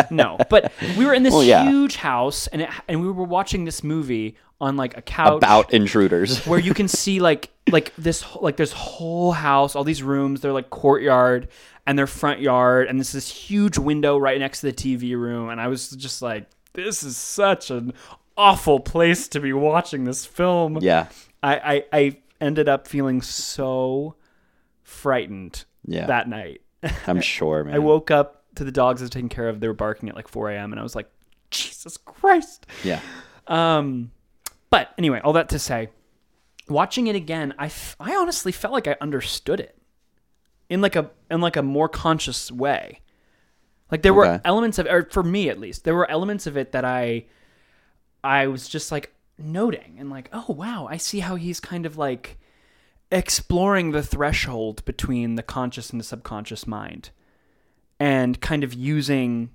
Speaker 2: no, but we were in this
Speaker 1: Well, yeah.
Speaker 2: huge house, and it, and we were watching this movie on like a couch
Speaker 1: About intruders.
Speaker 2: where you can see like like this like this whole house, all these rooms. They're like courtyard and their front yard, and this this huge window right next to the TV room. And I was just like, this is such an awful place to be watching this film.
Speaker 1: yeah.
Speaker 2: I I, I ended up feeling so frightened
Speaker 1: Yeah.
Speaker 2: that night.
Speaker 1: I'm sure, man.
Speaker 2: I woke up to the dogs I was taking care of. They were barking at like 4 a.m. and I was like, Jesus Christ.
Speaker 1: Yeah.
Speaker 2: Um, but anyway, all that to say, watching it again, I, f- I honestly felt like I understood it in like a in like a more conscious way. Like there were elements of, or for me at least, there were elements of it that I I was just like noting and like, oh wow, I see how he's kind of like exploring the threshold between the conscious and the subconscious mind and kind of using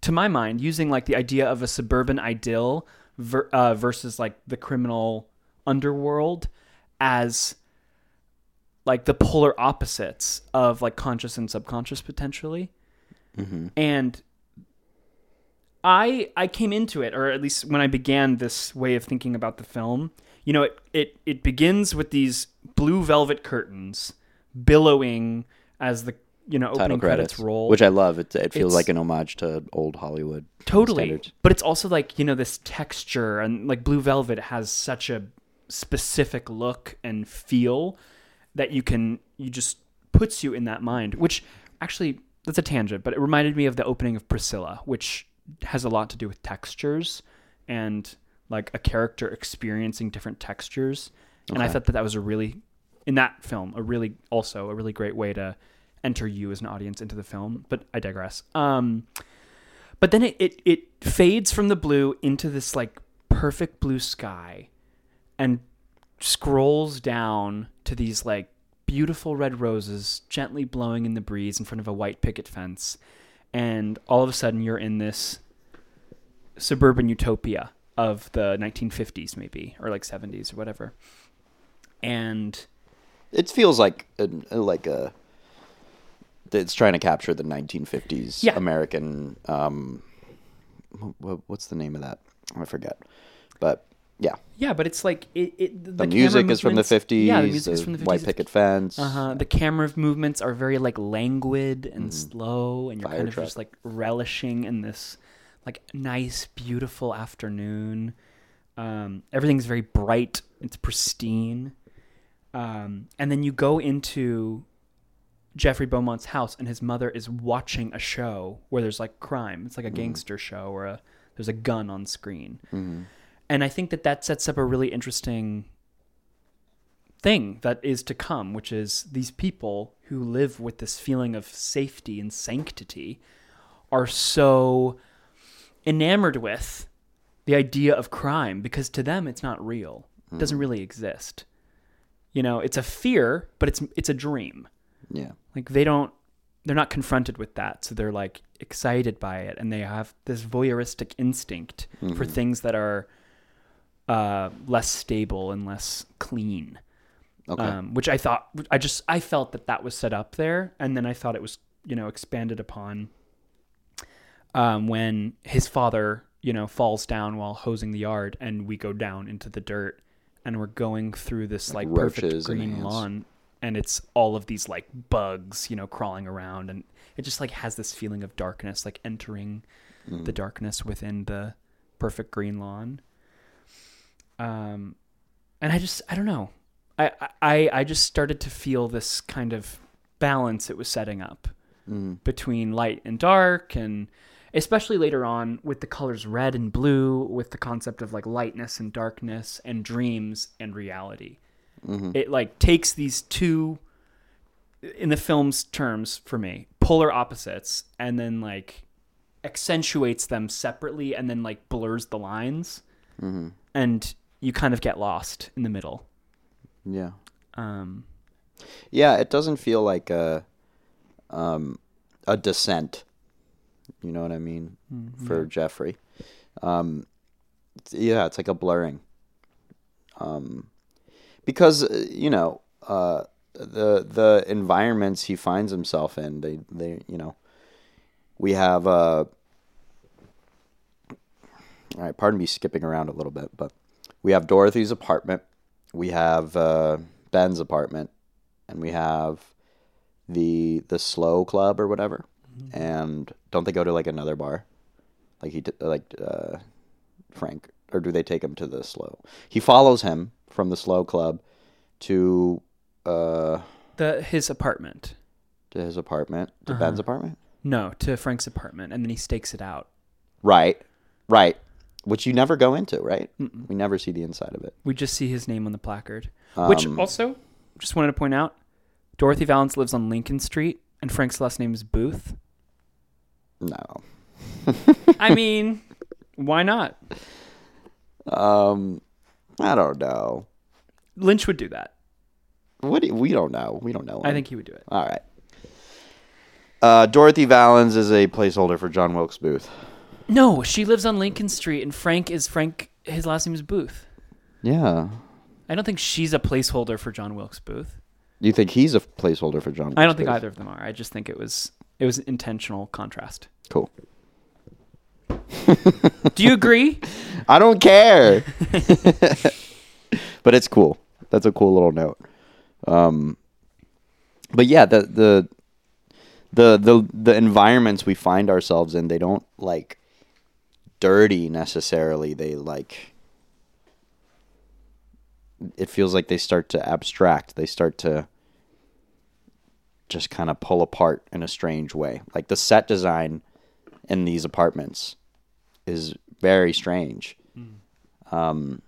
Speaker 2: to my mind using like the idea of a suburban idyll ver- uh, versus like the criminal underworld as like the polar opposites of like conscious and subconscious potentially mm-hmm. and I I came into it, or at least when I began this way of thinking about the film, you know, it it, it begins with these blue velvet curtains billowing as the you know opening
Speaker 1: credits,
Speaker 2: credits, roll,
Speaker 1: which I love. It, it feels
Speaker 2: It's-
Speaker 1: like an homage to old Hollywood.
Speaker 2: totally.
Speaker 1: standards.
Speaker 2: But it's also like you know this texture and like blue velvet has such a specific look and feel that you can you just puts you in that mind. Which actually that's a tangent, but it reminded me of the opening of Priscilla, which has a lot to do with textures and like a character experiencing different textures. And I thought that that was a really in that film a really also a really great way to enter you as an audience into the film. But I digress. Um, but then it, it it fades from the blue into this like perfect blue sky and scrolls down to these like beautiful red roses gently blowing in the breeze in front of a white picket fence and all of a sudden you're in this suburban utopia of the 1950s maybe or like 70s or whatever and
Speaker 1: It feels like a, like a. It's trying to capture the 1950s
Speaker 2: Yeah.
Speaker 1: American. Um, wh- what's the name of that? I forget. But yeah,
Speaker 2: yeah but it's like it, it the,
Speaker 1: the, music is from the 50s.
Speaker 2: yeah the music is from the 50s
Speaker 1: White picket fence.
Speaker 2: Uh-huh. The camera movements are very like languid and slow, and you're
Speaker 1: Fire
Speaker 2: kind of just like relishing in this like nice, beautiful afternoon. Um, everything's very bright. It's pristine. Um, and then you go into Jeffrey Beaumont's house, and his mother is watching a show where there's like crime. It's like a gangster show where a, there's a gun on screen. And I think that that sets up a really interesting thing that is to come, which is these people who live with this feeling of safety and sanctity are so enamored with the idea of crime because to them it's not real. It doesn't mm-hmm. really exist. You know, it's a fear, but it's it's a dream.
Speaker 1: Yeah.
Speaker 2: Like they don't they're not confronted with that, so they're like excited by it and they have this voyeuristic instinct for mm-hmm. things that are uh, less stable and less clean.
Speaker 1: Okay.
Speaker 2: Um, which I thought I just I felt that that was set up there, and then I thought it was you know expanded upon um, when his father you know falls down while hosing the yard, and we go down into the dirt, and we're going through this like,
Speaker 1: Like
Speaker 2: perfect
Speaker 1: roaches and
Speaker 2: green lawn, and it's all of these like bugs you know crawling around, and it just like has this feeling of darkness, like entering the darkness within the perfect green lawn. Um, and I just I don't know. I, I I just started to feel this kind of balance it was setting up mm. between light and dark and especially later on with the colors red and blue with the concept of like lightness and darkness and dreams and reality. Mm-hmm. It like takes these two in the film's terms for me polar opposites and then like accentuates them separately and then like blurs the lines, mm-hmm. and you kind of get lost in the middle.
Speaker 1: Yeah.
Speaker 2: Um,
Speaker 1: Yeah, it doesn't feel like a um a descent. You know what I mean? For Jeffrey. Um yeah, it's like a blurring. Um because uh, you know, uh the the environments he finds himself in, they they you know, we have uh all right, pardon me skipping around a little bit, but we have Dorothy's apartment, we have uh, Ben's apartment, and we have the the slow club or whatever. And don't they go to like another bar, like he like uh, Frank, or do they take him to the slow? He follows him from the slow club to uh
Speaker 2: the his apartment.
Speaker 1: to his apartment, to Ben's apartment.
Speaker 2: No, to Frank's apartment, and then he stakes it out.
Speaker 1: Right, right. Which you never go into, right? We never see the inside of it.
Speaker 2: We just see his name on the placard. Which
Speaker 1: Um,
Speaker 2: also, just wanted to point out, Dorothy Vallens lives on Lincoln Street, and Frank's last name is Booth.
Speaker 1: No.
Speaker 2: I mean, why not?
Speaker 1: Um, I don't know.
Speaker 2: Lynch would do that.
Speaker 1: What do you- we don't know. We don't know.
Speaker 2: I think he would do it.
Speaker 1: All right. Uh, Dorothy Vallens is a placeholder for John Wilkes Booth.
Speaker 2: No, she lives on Lincoln Street, and Frank is Frank. His last name is Booth.
Speaker 1: Yeah.
Speaker 2: I don't think she's a placeholder for John Wilkes Booth.
Speaker 1: You think he's a placeholder for John? Wilkes
Speaker 2: I don't think
Speaker 1: Booth?
Speaker 2: either of them are. I just think it was it was intentional contrast.
Speaker 1: Cool.
Speaker 2: Do you agree?
Speaker 1: I don't care. but it's cool. That's a cool little note. Um, but yeah, the the the the the environments we find ourselves in, they don't like dirty necessarily. They like it feels like they start to abstract. They start to just kind of pull apart in a strange way. Like the set design in these apartments is very strange. Um,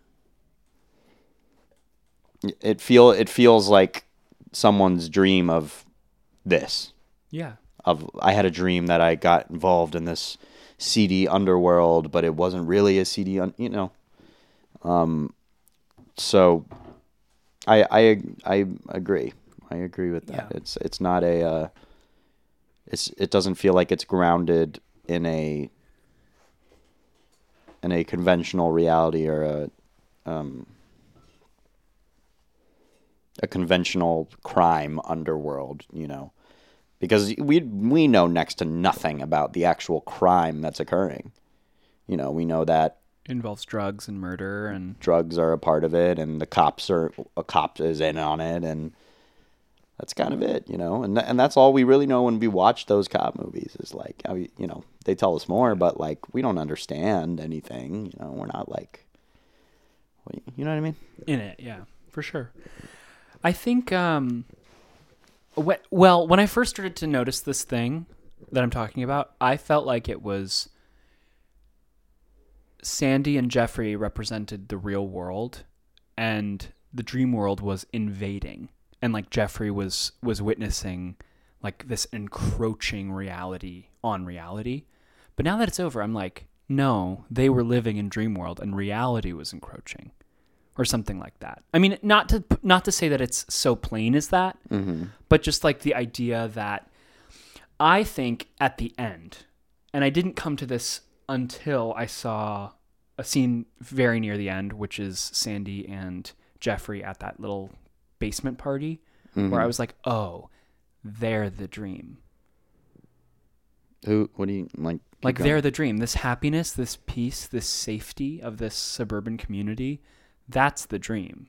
Speaker 1: it feel it feels like someone's dream of this.
Speaker 2: Yeah.
Speaker 1: Of I had a dream that I got involved in this seedy underworld, but it wasn't really a seedy, un, you know. Um, so I I I agree. I agree with that.
Speaker 2: Yeah.
Speaker 1: It's it's not a uh, it's it doesn't feel like it's grounded in a in a conventional reality or a um, a conventional crime underworld, you know, because we we know next to nothing about the actual crime that's occurring. You know, we know that
Speaker 2: Involves drugs and murder and
Speaker 1: drugs are a part of it, and the cops are a cop is in on it, and that's kind of it, you know, and th- and that's all we really know when we watch those cop movies is like, I mean, you know, they tell us more, but like we don't understand anything, you know, we're not like, you know what I mean?
Speaker 2: in it. Yeah, for sure. I think. Um, well, when I first started to notice this thing that I'm talking about, I felt like it was Sandy and Jeffrey represented the real world, and the dream world was invading, and like Jeffrey was was witnessing like this encroaching reality on reality. But now that it's over, I'm like, no, they were living in dream world, and reality was encroaching or something like that. I mean, not to not to say that it's so plain as that, mm-hmm. but just like the idea that I think at the end, and I didn't come to this until I saw a scene very near the end, which is Sandy and Jeffrey at that little basement party, where I mm-hmm. was like, oh, they're the dream.
Speaker 1: Who? What do you like?
Speaker 2: Like
Speaker 1: going.
Speaker 2: they're the dream. This happiness, this peace, this safety of this suburban community, that's the dream.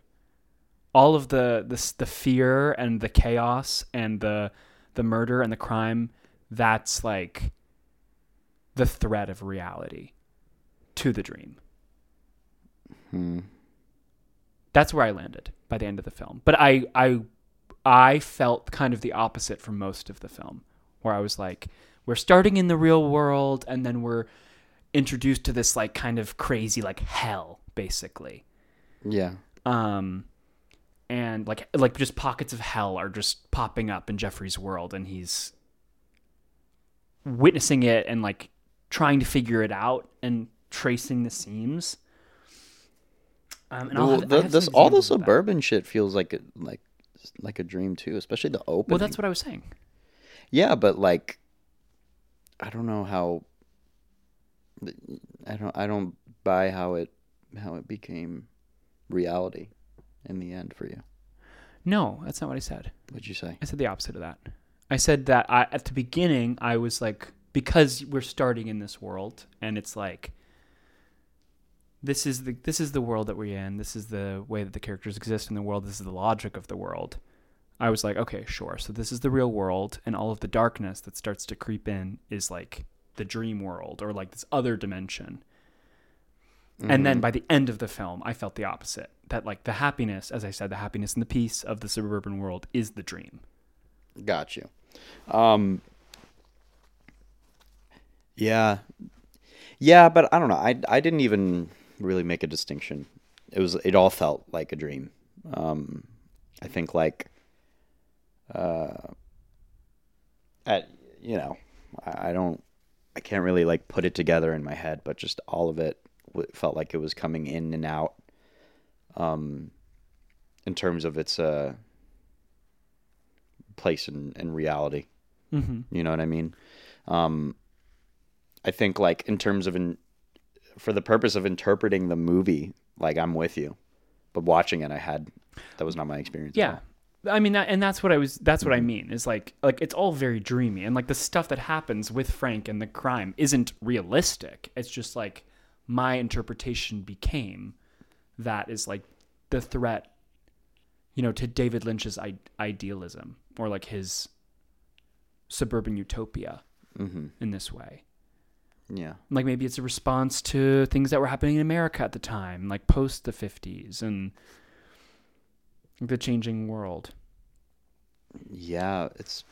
Speaker 2: All of the the the fear and the chaos and the the murder and the crime, that's like the threat of reality to the dream.
Speaker 1: Hmm.
Speaker 2: That's where I landed by the end of the film. But I I I felt kind of the opposite for most of the film, where I was like, we're starting in the real world and then we're introduced to this like kind of crazy like hell basically.
Speaker 1: Yeah.
Speaker 2: Um and like like just pockets of hell are just popping up in Jeffrey's world and he's witnessing it and like trying to figure it out and tracing the seams. Um, and
Speaker 1: Well,
Speaker 2: have-
Speaker 1: the, this all the
Speaker 2: examples of that.
Speaker 1: suburban shit feels like a, like like a dream too, especially the opening.
Speaker 2: Well, that's what I was saying.
Speaker 1: Yeah, but like, I don't know how. I don't. I don't buy how it how it became reality in the end for you.
Speaker 2: No, that's not what I said.
Speaker 1: What'd you say?
Speaker 2: I said the opposite of that. I said that I, at the beginning I was like because we're starting in this world and it's like this is the this is the world that we're in. This is the way that the characters exist in the world. This is the logic of the world. I was like, okay, sure. So this is the real world and all of the darkness that starts to creep in is like the dream world or like this other dimension. And then by the end of the film, I felt the opposite. That like the happiness, as I said, the happiness and the peace of the suburban world is the dream.
Speaker 1: Got you. Um. Yeah. Yeah, but I don't know. I I didn't even really make a distinction. It was it all felt like a dream. Um, I think like, uh, at you know, I, I don't, I can't really like put it together in my head, but just all of it felt like it was coming in and out. Um, in terms of its uh place in, in reality.
Speaker 2: Mm-hmm.
Speaker 1: You know what I mean? Um, I think like in terms of in, for the purpose of interpreting the movie, like I'm with you, but watching it, I had that was not my experience.
Speaker 2: Yeah. I mean that and that's what I was that's what I
Speaker 1: Mm-hmm.
Speaker 2: mean is like like it's all very dreamy and like the stuff that happens with Frank and the crime isn't realistic. It's just like my interpretation became that is like the threat you know to David Lynch's I- idealism or like his suburban utopia
Speaker 1: Mm-hmm.
Speaker 2: in this way.
Speaker 1: Yeah.
Speaker 2: Like maybe it's a response to things that were happening in America at the time, like post the 50s and the changing world.
Speaker 1: Yeah, it's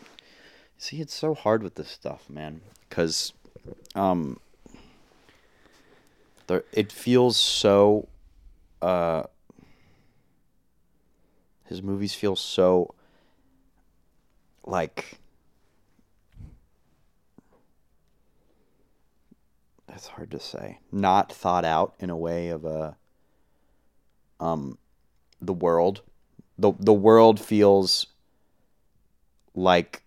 Speaker 1: see, it's so hard with this stuff, man, because um, there it feels so. Uh, his movies feel so like it's hard to say not thought out in a way of a um the world the the world feels like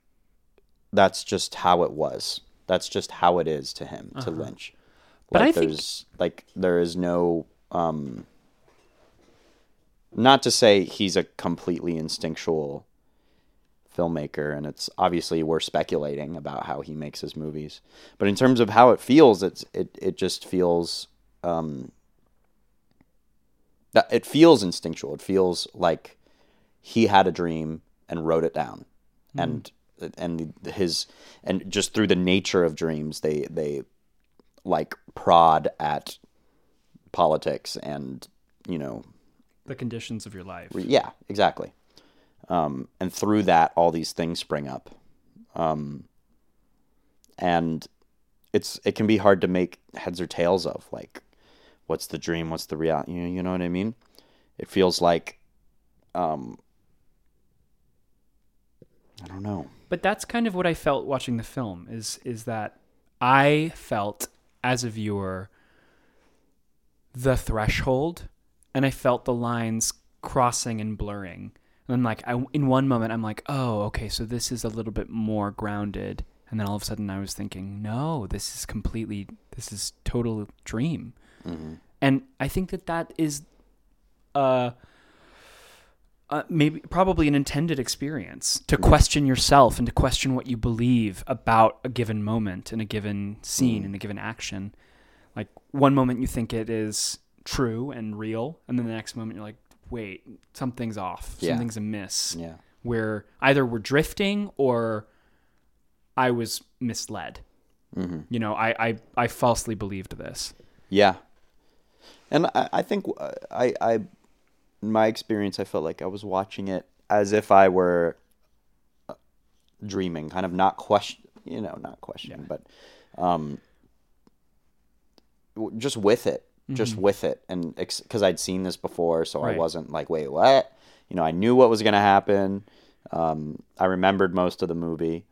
Speaker 1: that's just how it was. That's just how it is to him, to Lynch.
Speaker 2: But
Speaker 1: like
Speaker 2: I think-
Speaker 1: there's like there is no um not to say he's a completely instinctual filmmaker and it's obviously we're speculating about how he makes his movies. But in terms of how it feels, it's it it just feels um that it feels instinctual. It feels like he had a dream and wrote it down and and his and just through the nature of dreams they they like prod at politics and you know
Speaker 2: The conditions of your life.
Speaker 1: yeah exactly. Um, and through that all these things spring up. Um, and it's it can be hard to make heads or tails of like what's the dream what's the reality you know, you know what i mean? It feels like um i don't know.
Speaker 2: But that's kind of what I felt watching the film is is that I felt as a viewer the threshold and I felt the lines crossing and blurring. And I'm like I, in one moment I'm like, "Oh, okay, so this is a little bit more grounded." And then all of a sudden I was thinking, "No, this is completely this is total dream." And I think that that is uh uh, maybe probably an intended experience to question yourself and to question what you believe about a given moment in a given scene in a given action. Like one moment you think it is true and real, and then the next moment you're like, wait, something's off,
Speaker 1: Yeah.
Speaker 2: something's amiss.
Speaker 1: yeah
Speaker 2: Where either we're drifting or I was misled. You know, I, I I falsely believed this.
Speaker 1: Yeah, and I, I think uh, I, I, in my experience, I felt like I was watching it as if I were uh, dreaming, kind of not question, you know, not questioning, but um, just with it, just with it, and because I'd seen this before, so I wasn't like, wait, what? You know, I knew what was gonna happen. Um, I remembered most of the movie,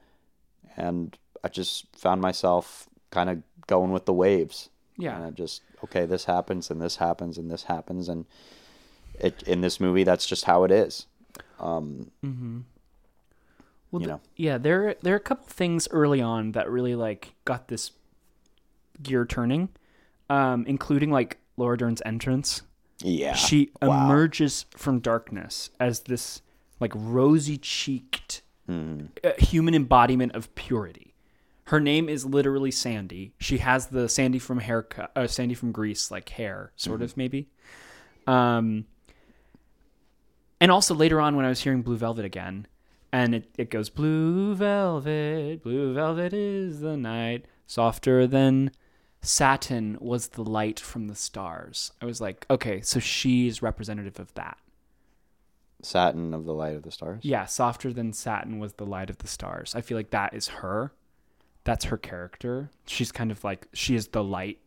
Speaker 1: and I just found myself kind of going with the waves.
Speaker 2: Yeah.
Speaker 1: And it just okay, this happens and this happens and this happens and it in this movie that's just how it is. Um
Speaker 2: Well,
Speaker 1: you know.
Speaker 2: yeah, there there are a couple things early on that really like got this gear turning, um, including like Laura Dern's entrance.
Speaker 1: Yeah.
Speaker 2: She
Speaker 1: Wow.
Speaker 2: emerges from darkness as this like rosy cheeked
Speaker 1: Hmm.
Speaker 2: uh, human embodiment of purity. Her name is literally Sandy. She has the Sandy from haircut, uh, Sandy from Grease like hair, sort of maybe. Um, and also later on when I was hearing Blue Velvet again, and it, it goes Blue Velvet, Blue Velvet is the night, softer than satin was the light from the stars. I was like, okay, so she's representative of that.
Speaker 1: Satin of the Light of the Stars.
Speaker 2: Yeah, softer than satin was the light of the stars. I feel like that is her. That's her character. She's kind of like she is the light.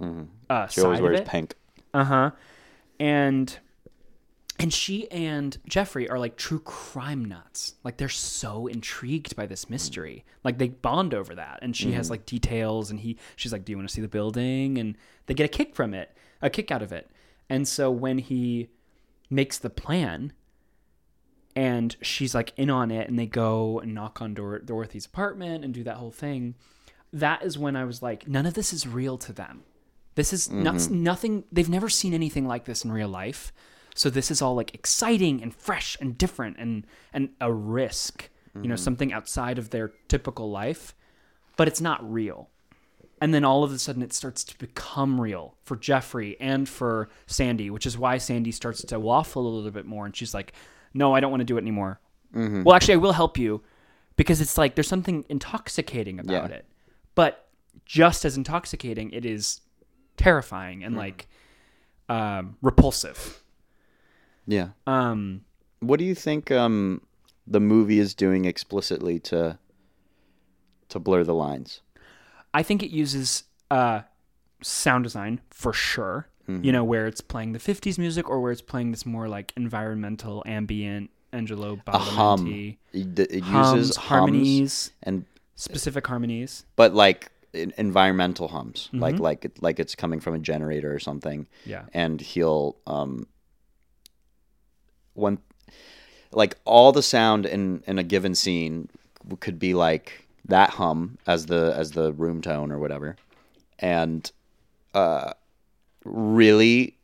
Speaker 2: Uh,
Speaker 1: She always wears pink.
Speaker 2: Uh huh. And and she and Jeffrey are like true crime nuts. Like they're so intrigued by this mystery. Like they bond over that. And she has mm. like details and he she's like, Do you want to see the building? And they get a kick from it, a kick out of it. And so when he makes the plan and she's like in on it and they go and knock on Dor- Dorothy's apartment and do that whole thing, that is when I was like, none of this is real to them. This is not, mm-hmm. nothing. They've never seen anything like this in real life. So this is all like exciting and fresh and different and and a risk, you know, mm-hmm. something outside of their typical life, but it's not real. And then all of a sudden it starts to become real for Jeffrey and for Sandy, which is why Sandy starts to waffle a little bit more and she's like, "No, I don't want to do it anymore." Mm-hmm. Well, actually, I will help you because it's like there's something intoxicating about
Speaker 1: Yeah.
Speaker 2: it. But just as intoxicating, it is terrifying and mm. like um, repulsive.
Speaker 1: Yeah.
Speaker 2: Um,
Speaker 1: What do you think um, the movie is doing explicitly to to blur the lines?
Speaker 2: I think it uses uh, sound design for sure.
Speaker 1: Mm-hmm.
Speaker 2: You know, where it's playing the 50s music or where it's playing this more like environmental, ambient, Angelo
Speaker 1: A hum.
Speaker 2: Badalamenti.
Speaker 1: It, it
Speaker 2: Hums,
Speaker 1: uses
Speaker 2: harmonies,
Speaker 1: and
Speaker 2: specific harmonies.
Speaker 1: but like environmental hums,
Speaker 2: Mm-hmm.
Speaker 1: like like like it's coming from a generator or something.
Speaker 2: Yeah.
Speaker 1: and he'll um one like all the sound in in a given scene could be like that hum as the as the room tone or whatever. And uh really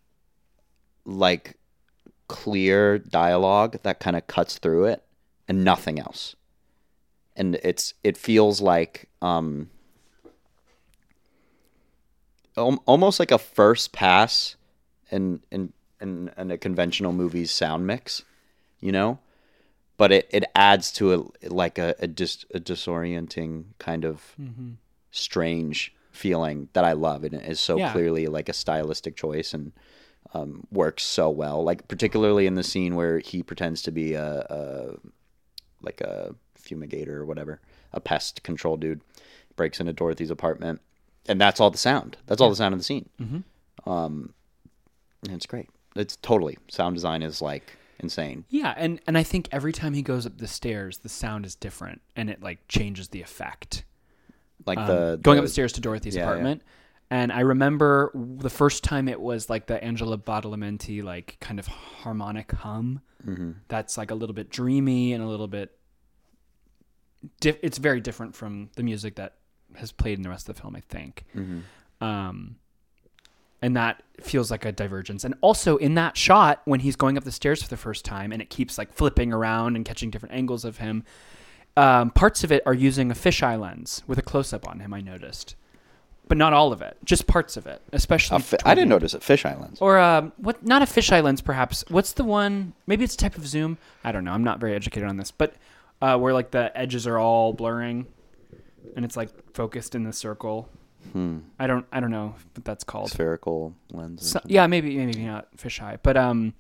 Speaker 1: like clear dialogue that kind of cuts through it and nothing else. And it's it feels like um almost like a first pass in in in, in a conventional movie's sound mix, you know, but it, it adds to a like a, a dis a disorienting kind of strange feeling that I love, and it is so
Speaker 2: Yeah.
Speaker 1: clearly like a stylistic choice and um, works so well. Like particularly in the scene where he pretends to be a, a like a fumigator or whatever, a pest control dude, breaks into Dorothy's apartment, and that's all the sound. That's all the sound of the scene. Mm-hmm. Um, and it's great. It's totally sound design is like insane.
Speaker 2: Yeah, and and I think every time he goes up the stairs, the sound is different, and it like changes the effect.
Speaker 1: Like
Speaker 2: Um,
Speaker 1: the
Speaker 2: going up the stairs to Dorothy's
Speaker 1: yeah, yeah.
Speaker 2: apartment, and I remember the first time it was like the Angelo Badalamenti like kind of harmonic hum.
Speaker 1: Mm-hmm.
Speaker 2: That's like a little bit dreamy and a little bit. It's very different from the music that has played in the rest of the film, I think.
Speaker 1: Mm-hmm.
Speaker 2: Um, and that feels like a divergence. And also in that shot, when he's going up the stairs for the first time, and it keeps like flipping around and catching different angles of him, um, parts of it are using a fisheye lens with a close up on him. I noticed, but not all of it, just parts of it, especially.
Speaker 1: Fi- I didn't notice it. fisheye lens.
Speaker 2: Or um, what? Not a fisheye lens, perhaps. What's the one? Maybe it's a type of zoom. I don't know. I'm not very educated on this, but uh, where like the edges are all blurring, and it's like focused in the circle. I don't. I don't know what that's called.
Speaker 1: Spherical lens.
Speaker 2: So, yeah, maybe maybe not fisheye, but um,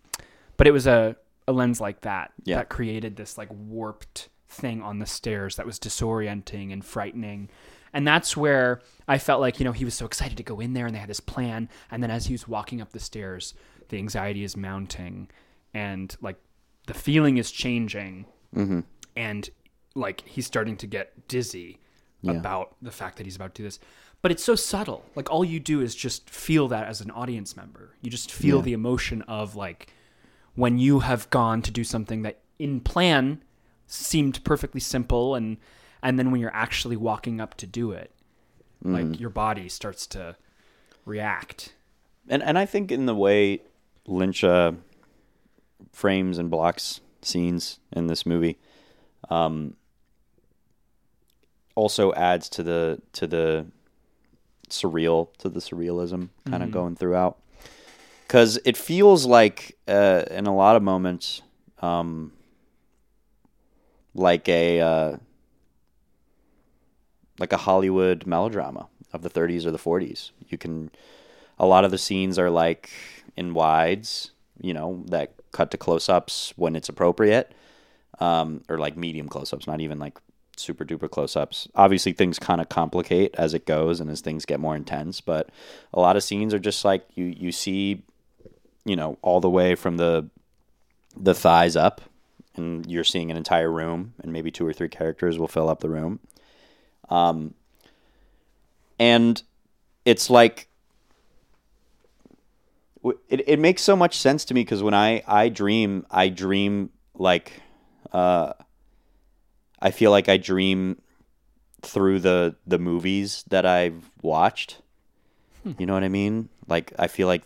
Speaker 2: but it was a a lens like that
Speaker 1: Yeah.
Speaker 2: that created this like warped thing on the stairs that was disorienting and frightening. And that's where I felt like, you know, he was so excited to go in there and they had this plan. And then as he was walking up the stairs, the anxiety is mounting and like the feeling is changing. And like he's starting to get dizzy. about the fact that he's about to do this. But it's so subtle. Like all you do is just feel that as an audience member. You just feel
Speaker 1: Yeah.
Speaker 2: the emotion of like when you have gone to do something that in plan seemed perfectly simple and and then when you're actually walking up to do it,
Speaker 1: Mm-hmm.
Speaker 2: like your body starts to react.
Speaker 1: and and I think in the way Lynch uh, frames and blocks scenes in this movie, um, also adds to the to the surreal to the surrealism kind of going throughout, because it feels like uh, in a lot of moments, um, like a uh, like a Hollywood melodrama of the 30s or the 40s. You can a lot of the scenes are like in wides, you know, that cut to close ups when it's appropriate, um, or like medium close ups, not even like super duper close ups. Obviously, things kind of complicate as it goes and as things get more intense, but a lot of scenes are just like you, you see, you know, all the way from the the thighs up, and you're seeing an entire room, and maybe two or three characters will fill up the room. Um, and it's like it, it makes so much sense to me because when I, I dream, I dream like uh, I feel like I dream through the the movies that I've watched. You know what I mean? Like I feel like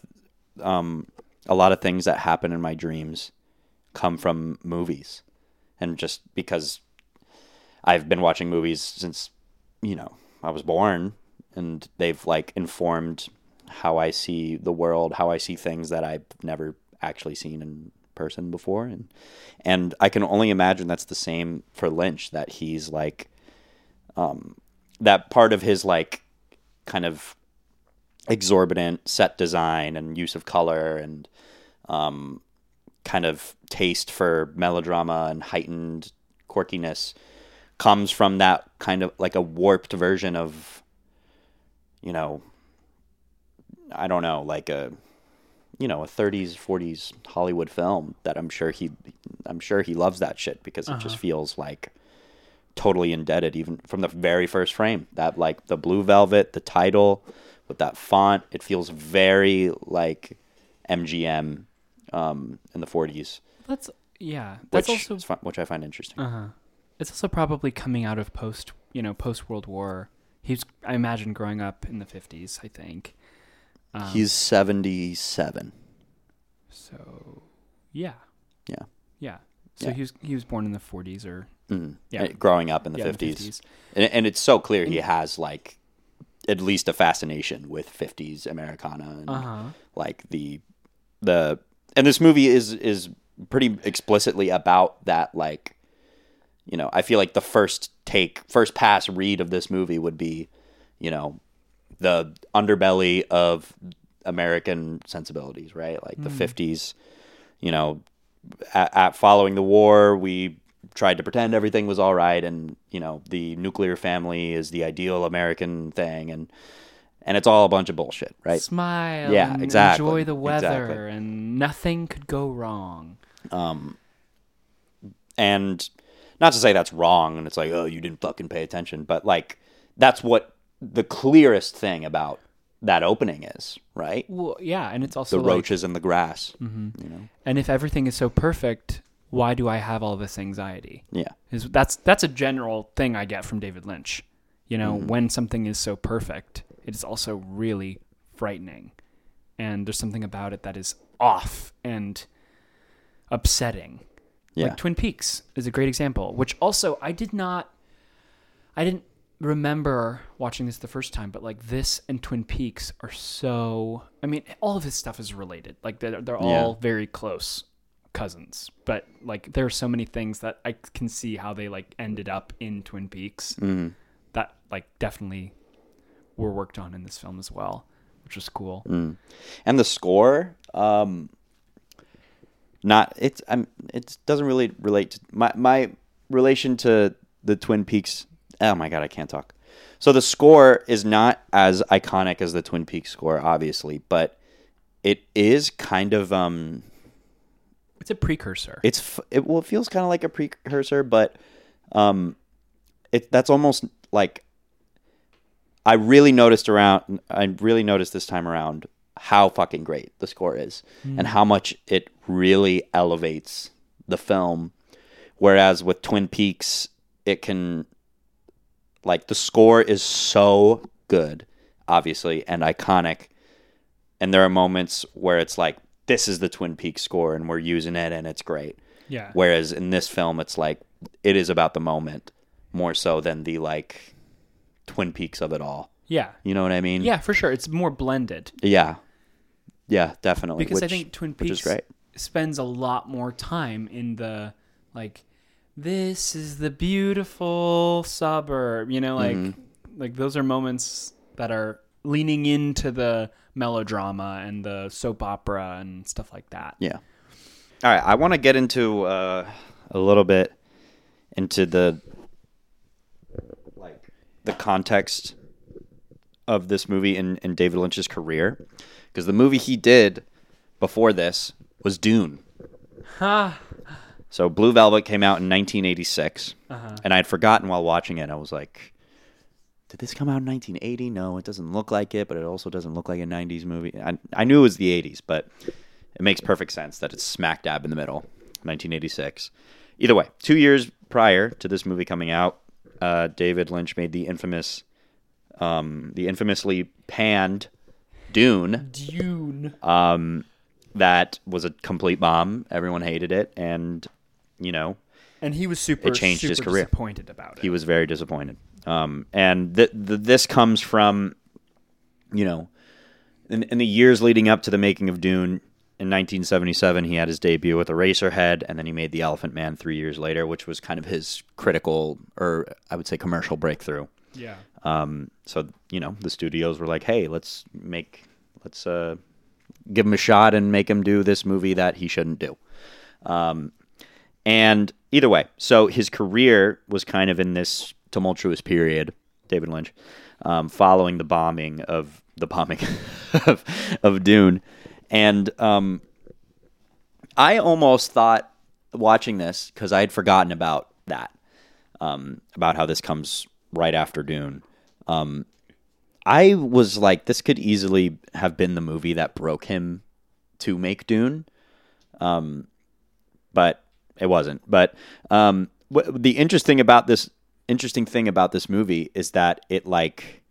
Speaker 1: um, a lot of things that happen in my dreams come from movies, and just because I've been watching movies since you know I was born, and they've like informed how I see the world, how I see things that I've never actually seen in person before, and and I can only imagine that's the same for Lynch. That he's like, um, that part of his like kind of exorbitant set design and use of color and um, kind of taste for melodrama and heightened quirkiness comes from that kind of like a warped version of you know I don't know like a you know a 30s 40s Hollywood film that I'm sure he I'm sure he loves that shit because it just feels like totally indebted even from the very first frame that like the blue velvet the title with that font it feels very like MGM um, in the 40s
Speaker 2: That's yeah. That's
Speaker 1: which
Speaker 2: also
Speaker 1: fun, which I find interesting
Speaker 2: Uh huh. It's also probably coming out of post, you know, post World War. He's, I imagine, growing up in the fifties. I think. Um,
Speaker 1: he's 77
Speaker 2: so, yeah,
Speaker 1: yeah
Speaker 2: yeah. So
Speaker 1: Yeah.
Speaker 2: he was he was born in the forties or
Speaker 1: mm.
Speaker 2: Yeah.
Speaker 1: And growing up in the
Speaker 2: yeah, in
Speaker 1: 50s
Speaker 2: 50s.
Speaker 1: And, and it's so clear he has like at least a fascination with 50s Americana and
Speaker 2: Uh-huh.
Speaker 1: like the the and this movie is is pretty explicitly about that like you know I feel like the first take first pass read of this movie would be you know the underbelly of American sensibilities right like the 50s you know at, at following the war we tried to pretend everything was all right and you know the nuclear family is the ideal american thing and and it's all a bunch of bullshit right
Speaker 2: Smile.
Speaker 1: Yeah, exactly,
Speaker 2: Enjoy the weather,
Speaker 1: exactly.
Speaker 2: and nothing could go wrong.
Speaker 1: Um and not to say that's wrong and it's like oh you didn't fucking pay attention but like that's what the clearest thing about that opening is right
Speaker 2: Well, yeah, and it's also
Speaker 1: the
Speaker 2: like-
Speaker 1: roaches in the grass you know
Speaker 2: and if everything is so perfect, why do I have all this anxiety?
Speaker 1: yeah
Speaker 2: Is that's that's a general thing I get from David Lynch. You know,
Speaker 1: Mm-hmm.
Speaker 2: when something is so perfect, it is also really frightening. And there's something about it that is off and upsetting.
Speaker 1: yeah
Speaker 2: Like Twin Peaks is a great example, which also I did not I didn't remember watching this the first time, but like this and Twin Peaks are so I mean, all of his stuff is related. Like they're they're all very close cousins. But like there are so many things that I can see how they like ended up in Twin Peaks
Speaker 1: Mm-hmm.
Speaker 2: that like definitely were worked on in this film as well, which was cool.
Speaker 1: Mm. and the score um not it's i'm it doesn't really relate to my my relation to the twin peaks oh my god i can't talk so the score is not as iconic as the twin peaks score obviously but it is kind of um
Speaker 2: It's a precursor.
Speaker 1: it's it well it feels kind of like a precursor but um it that's almost like I really noticed around. I really noticed this time around how fucking great the score is, and how much it really elevates the film. Whereas with Twin Peaks, it can like the score is so good, obviously, and iconic. And there are moments where it's like, this is the Twin Peaks score, and we're using it, and it's great.
Speaker 2: Yeah.
Speaker 1: Whereas in this film, it's like it is about the moment more so than the like Twin Peaks of it all.
Speaker 2: Yeah.
Speaker 1: You know what I mean?
Speaker 2: Yeah, for sure. It's more blended
Speaker 1: Yeah. Yeah, definitely.
Speaker 2: because I think Twin Peaks spends a lot more time in the like this is the beautiful suburb, you know, like
Speaker 1: Mm-hmm.
Speaker 2: like those are moments that are leaning into the melodrama and the soap opera and stuff like that.
Speaker 1: Yeah. All right, I want to get into uh, a little bit into the like the context of this movie in, in David Lynch's career because the movie he did before this was Dune.
Speaker 2: Ha.
Speaker 1: So Blue Velvet came out in 1986,
Speaker 2: Uh-huh.
Speaker 1: and I had forgotten while watching it. I was like, "Did this come out in 1980? No, it doesn't look like it, but it also doesn't look like a 90s movie." I, I knew it was the 80s, but it makes perfect sense that it's smack dab in the middle, 1986. Either way, two years prior to this movie coming out, uh, David Lynch made the infamous, um, the infamously panned Dune
Speaker 2: Dune.
Speaker 1: um, that was a complete bomb. Everyone hated it, and you know
Speaker 2: And he was super
Speaker 1: It changed his career.
Speaker 2: disappointed about it.
Speaker 1: he was very disappointed. Um, and th- th- this comes from, you know, in, in the years leading up to the making of Dune. In 1977, he had his debut with Eraserhead, and then he made The Elephant Man three years later, which was kind of his critical, or I would say commercial breakthrough.
Speaker 2: yeah.
Speaker 1: Um, so you know, the studios were like, "Hey, let's make, let's uh, give him a shot and make him do this movie that he shouldn't do." Um, and either way, so his career was kind of in this tumultuous period, David Lynch, um, following the bombing of the bombing of, of Dune, and um, I almost thought watching this because I had forgotten about that, um, about how this comes right after Dune. Um, I was like, this could easily have been the movie that broke him to make Dune, um, but it wasn't. But um, the interesting about this interesting thing about this movie is that it like,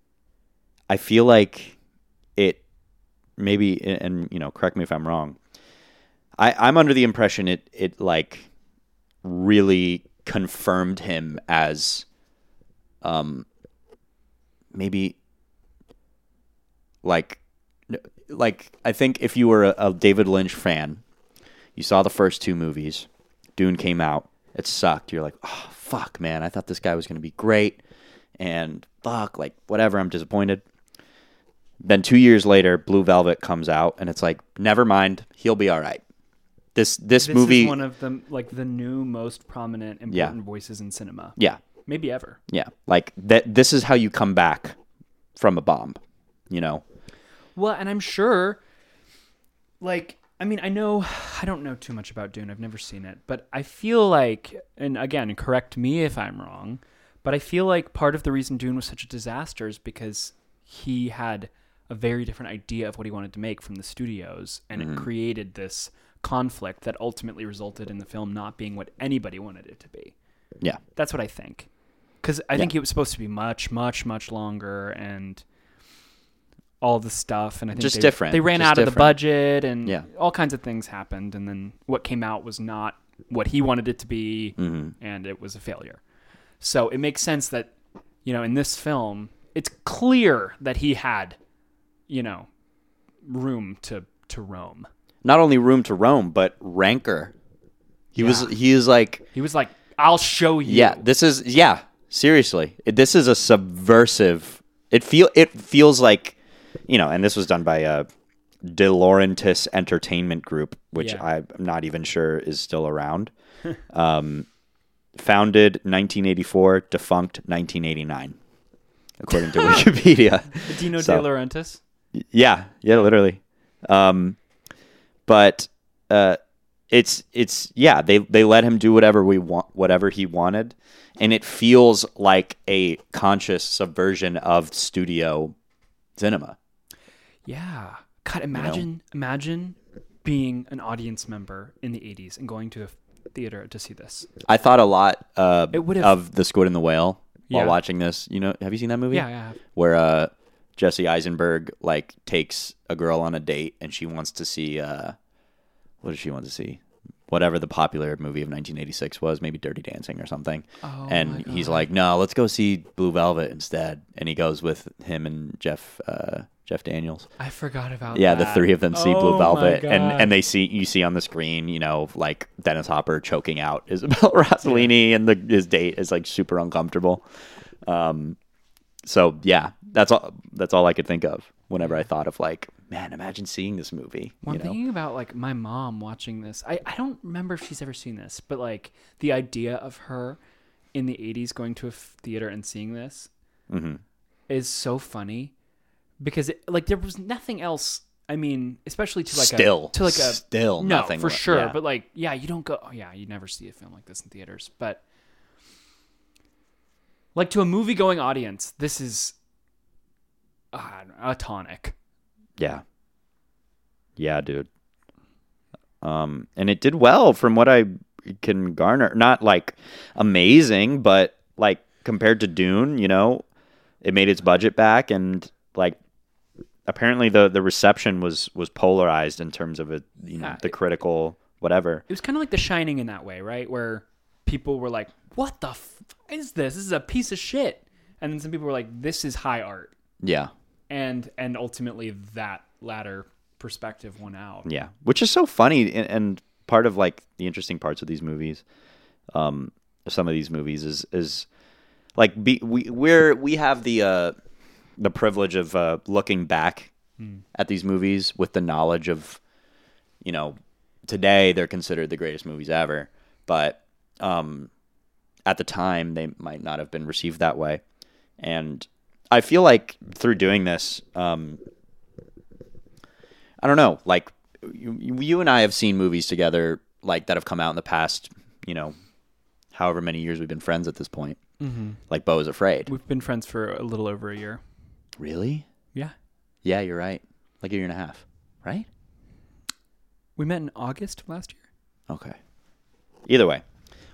Speaker 1: I feel like it maybe, and you know, correct me if I'm wrong. I, I'm under the impression it it like really confirmed him as um maybe like like I think if you were a, a David Lynch fan, you saw the first two movies, Dune came out, it sucked. You're like, oh fuck, man, I thought this guy was gonna be great, and fuck, like whatever, I'm disappointed. Then two years later, Blue Velvet comes out, and it's like, never mind, he'll be all right. This this,
Speaker 2: This
Speaker 1: movie,
Speaker 2: is one of the like the new most prominent important voices in cinema.
Speaker 1: yeah,
Speaker 2: Maybe ever.
Speaker 1: yeah, like that. This is how you come back from a bomb, you know.
Speaker 2: Well, and I'm sure, like, I mean, I know, I don't know too much about Dune. I've never seen it, but I feel like, and again, correct me if I'm wrong, but I feel like part of the reason Dune was such a disaster is because he had a very different idea of what he wanted to make from the studios, and it mm-hmm. created this conflict that ultimately resulted in the film not being what anybody wanted it to be.
Speaker 1: Yeah,
Speaker 2: That's what I think. Because I think it was supposed to be much, much, much longer and all the stuff. And I think
Speaker 1: Just
Speaker 2: they,
Speaker 1: different,
Speaker 2: They ran
Speaker 1: just
Speaker 2: out of the budget and
Speaker 1: Yeah.
Speaker 2: all kinds of things happened. And then what came out was not what he wanted it to be,
Speaker 1: Mm-hmm.
Speaker 2: and it was a failure. So it makes sense that, you know, in this film, it's clear that he had, you know, room to to roam.
Speaker 1: not only room to roam, but rancor. He was he is like
Speaker 2: He was like, "I'll show you."
Speaker 1: yeah. This is yeah. Seriously, this is a subversive. It feel it feels like you know, and this was done by uh, De Laurentiis Entertainment Group, which
Speaker 2: Yeah.
Speaker 1: I'm not even sure is still around. um, founded 1984, defunct 1989, according to Wikipedia.
Speaker 2: Dino
Speaker 1: So-
Speaker 2: De Laurentiis.
Speaker 1: Yeah, yeah, literally. Um, but uh, it's it's yeah they they let him do whatever we want whatever he wanted and it feels like a conscious subversion of studio cinema
Speaker 2: Yeah. God, imagine imagine being an audience member in the 80s and going to a theater to see this.
Speaker 1: i thought a lot uh, of the squid and the whale while
Speaker 2: Yeah.
Speaker 1: watching this you know have you seen that movie
Speaker 2: Yeah, yeah.
Speaker 1: where uh jesse eisenberg like takes a girl on a date and she wants to see uh what does she want to see whatever the popular movie of 1986 was maybe dirty dancing or something
Speaker 2: Oh
Speaker 1: and he's like, "No, let's go see Blue Velvet instead." And he goes with him and Jeff uh, Jeff Daniels.
Speaker 2: I forgot about that.
Speaker 1: Yeah, the three of them see
Speaker 2: Oh
Speaker 1: Blue Velvet, and and they see you see on the screen, you know, like Dennis Hopper choking out Isabella Rossellini, and the his date is like super uncomfortable. Um, so yeah, that's all. That's all I could think of whenever I thought of like, man, imagine seeing this movie.
Speaker 2: Well, I'm
Speaker 1: know?
Speaker 2: thinking about like my mom watching this. I, I don't remember if she's ever seen this, but like the idea of her in the 80s going to a f- theater and seeing this
Speaker 1: Mhm.
Speaker 2: is so funny because it, like there was nothing else. I mean, especially to like
Speaker 1: Still,
Speaker 2: a to like a
Speaker 1: still
Speaker 2: no
Speaker 1: nothing
Speaker 2: for sure.
Speaker 1: yeah.
Speaker 2: But like yeah, you don't go. Oh, yeah, you never see a film like this in theaters. But like to a movie going audience, this is uh, a tonic.
Speaker 1: Yeah. Yeah, dude. Um, and it did well from what I can garner. Not like amazing, but like compared to Dune, you know, it made its budget back, and like apparently the the reception was was polarized in terms of it, you know,
Speaker 2: Yeah,
Speaker 1: the
Speaker 2: it-
Speaker 1: critical whatever.
Speaker 2: it was kind of like The Shining in that way, right? Where people were like, "What the f- is this? This is a piece of shit," and then some people were like, "This is high art,"
Speaker 1: Yeah.
Speaker 2: and and ultimately that latter perspective won out.
Speaker 1: Yeah, which is so funny, and, and part of like the interesting parts of these movies, um, some of these movies is is like be, we we're we have the uh, the privilege of uh, looking back at these movies with the knowledge of, you know, today they're considered the greatest movies ever, but um, at the time they might not have been received that way, and I feel like through doing this, um, I don't know, like you, you and I have seen movies together like that have come out in the past, you know, however many years we've been friends at this point. Mm-hmm. Like Beau is Afraid.
Speaker 2: We've been friends for a little over a year.
Speaker 1: Really?
Speaker 2: Yeah,
Speaker 1: Yeah, you're right. Like a year and a half, right?
Speaker 2: we met in August last year.
Speaker 1: Okay. Either way,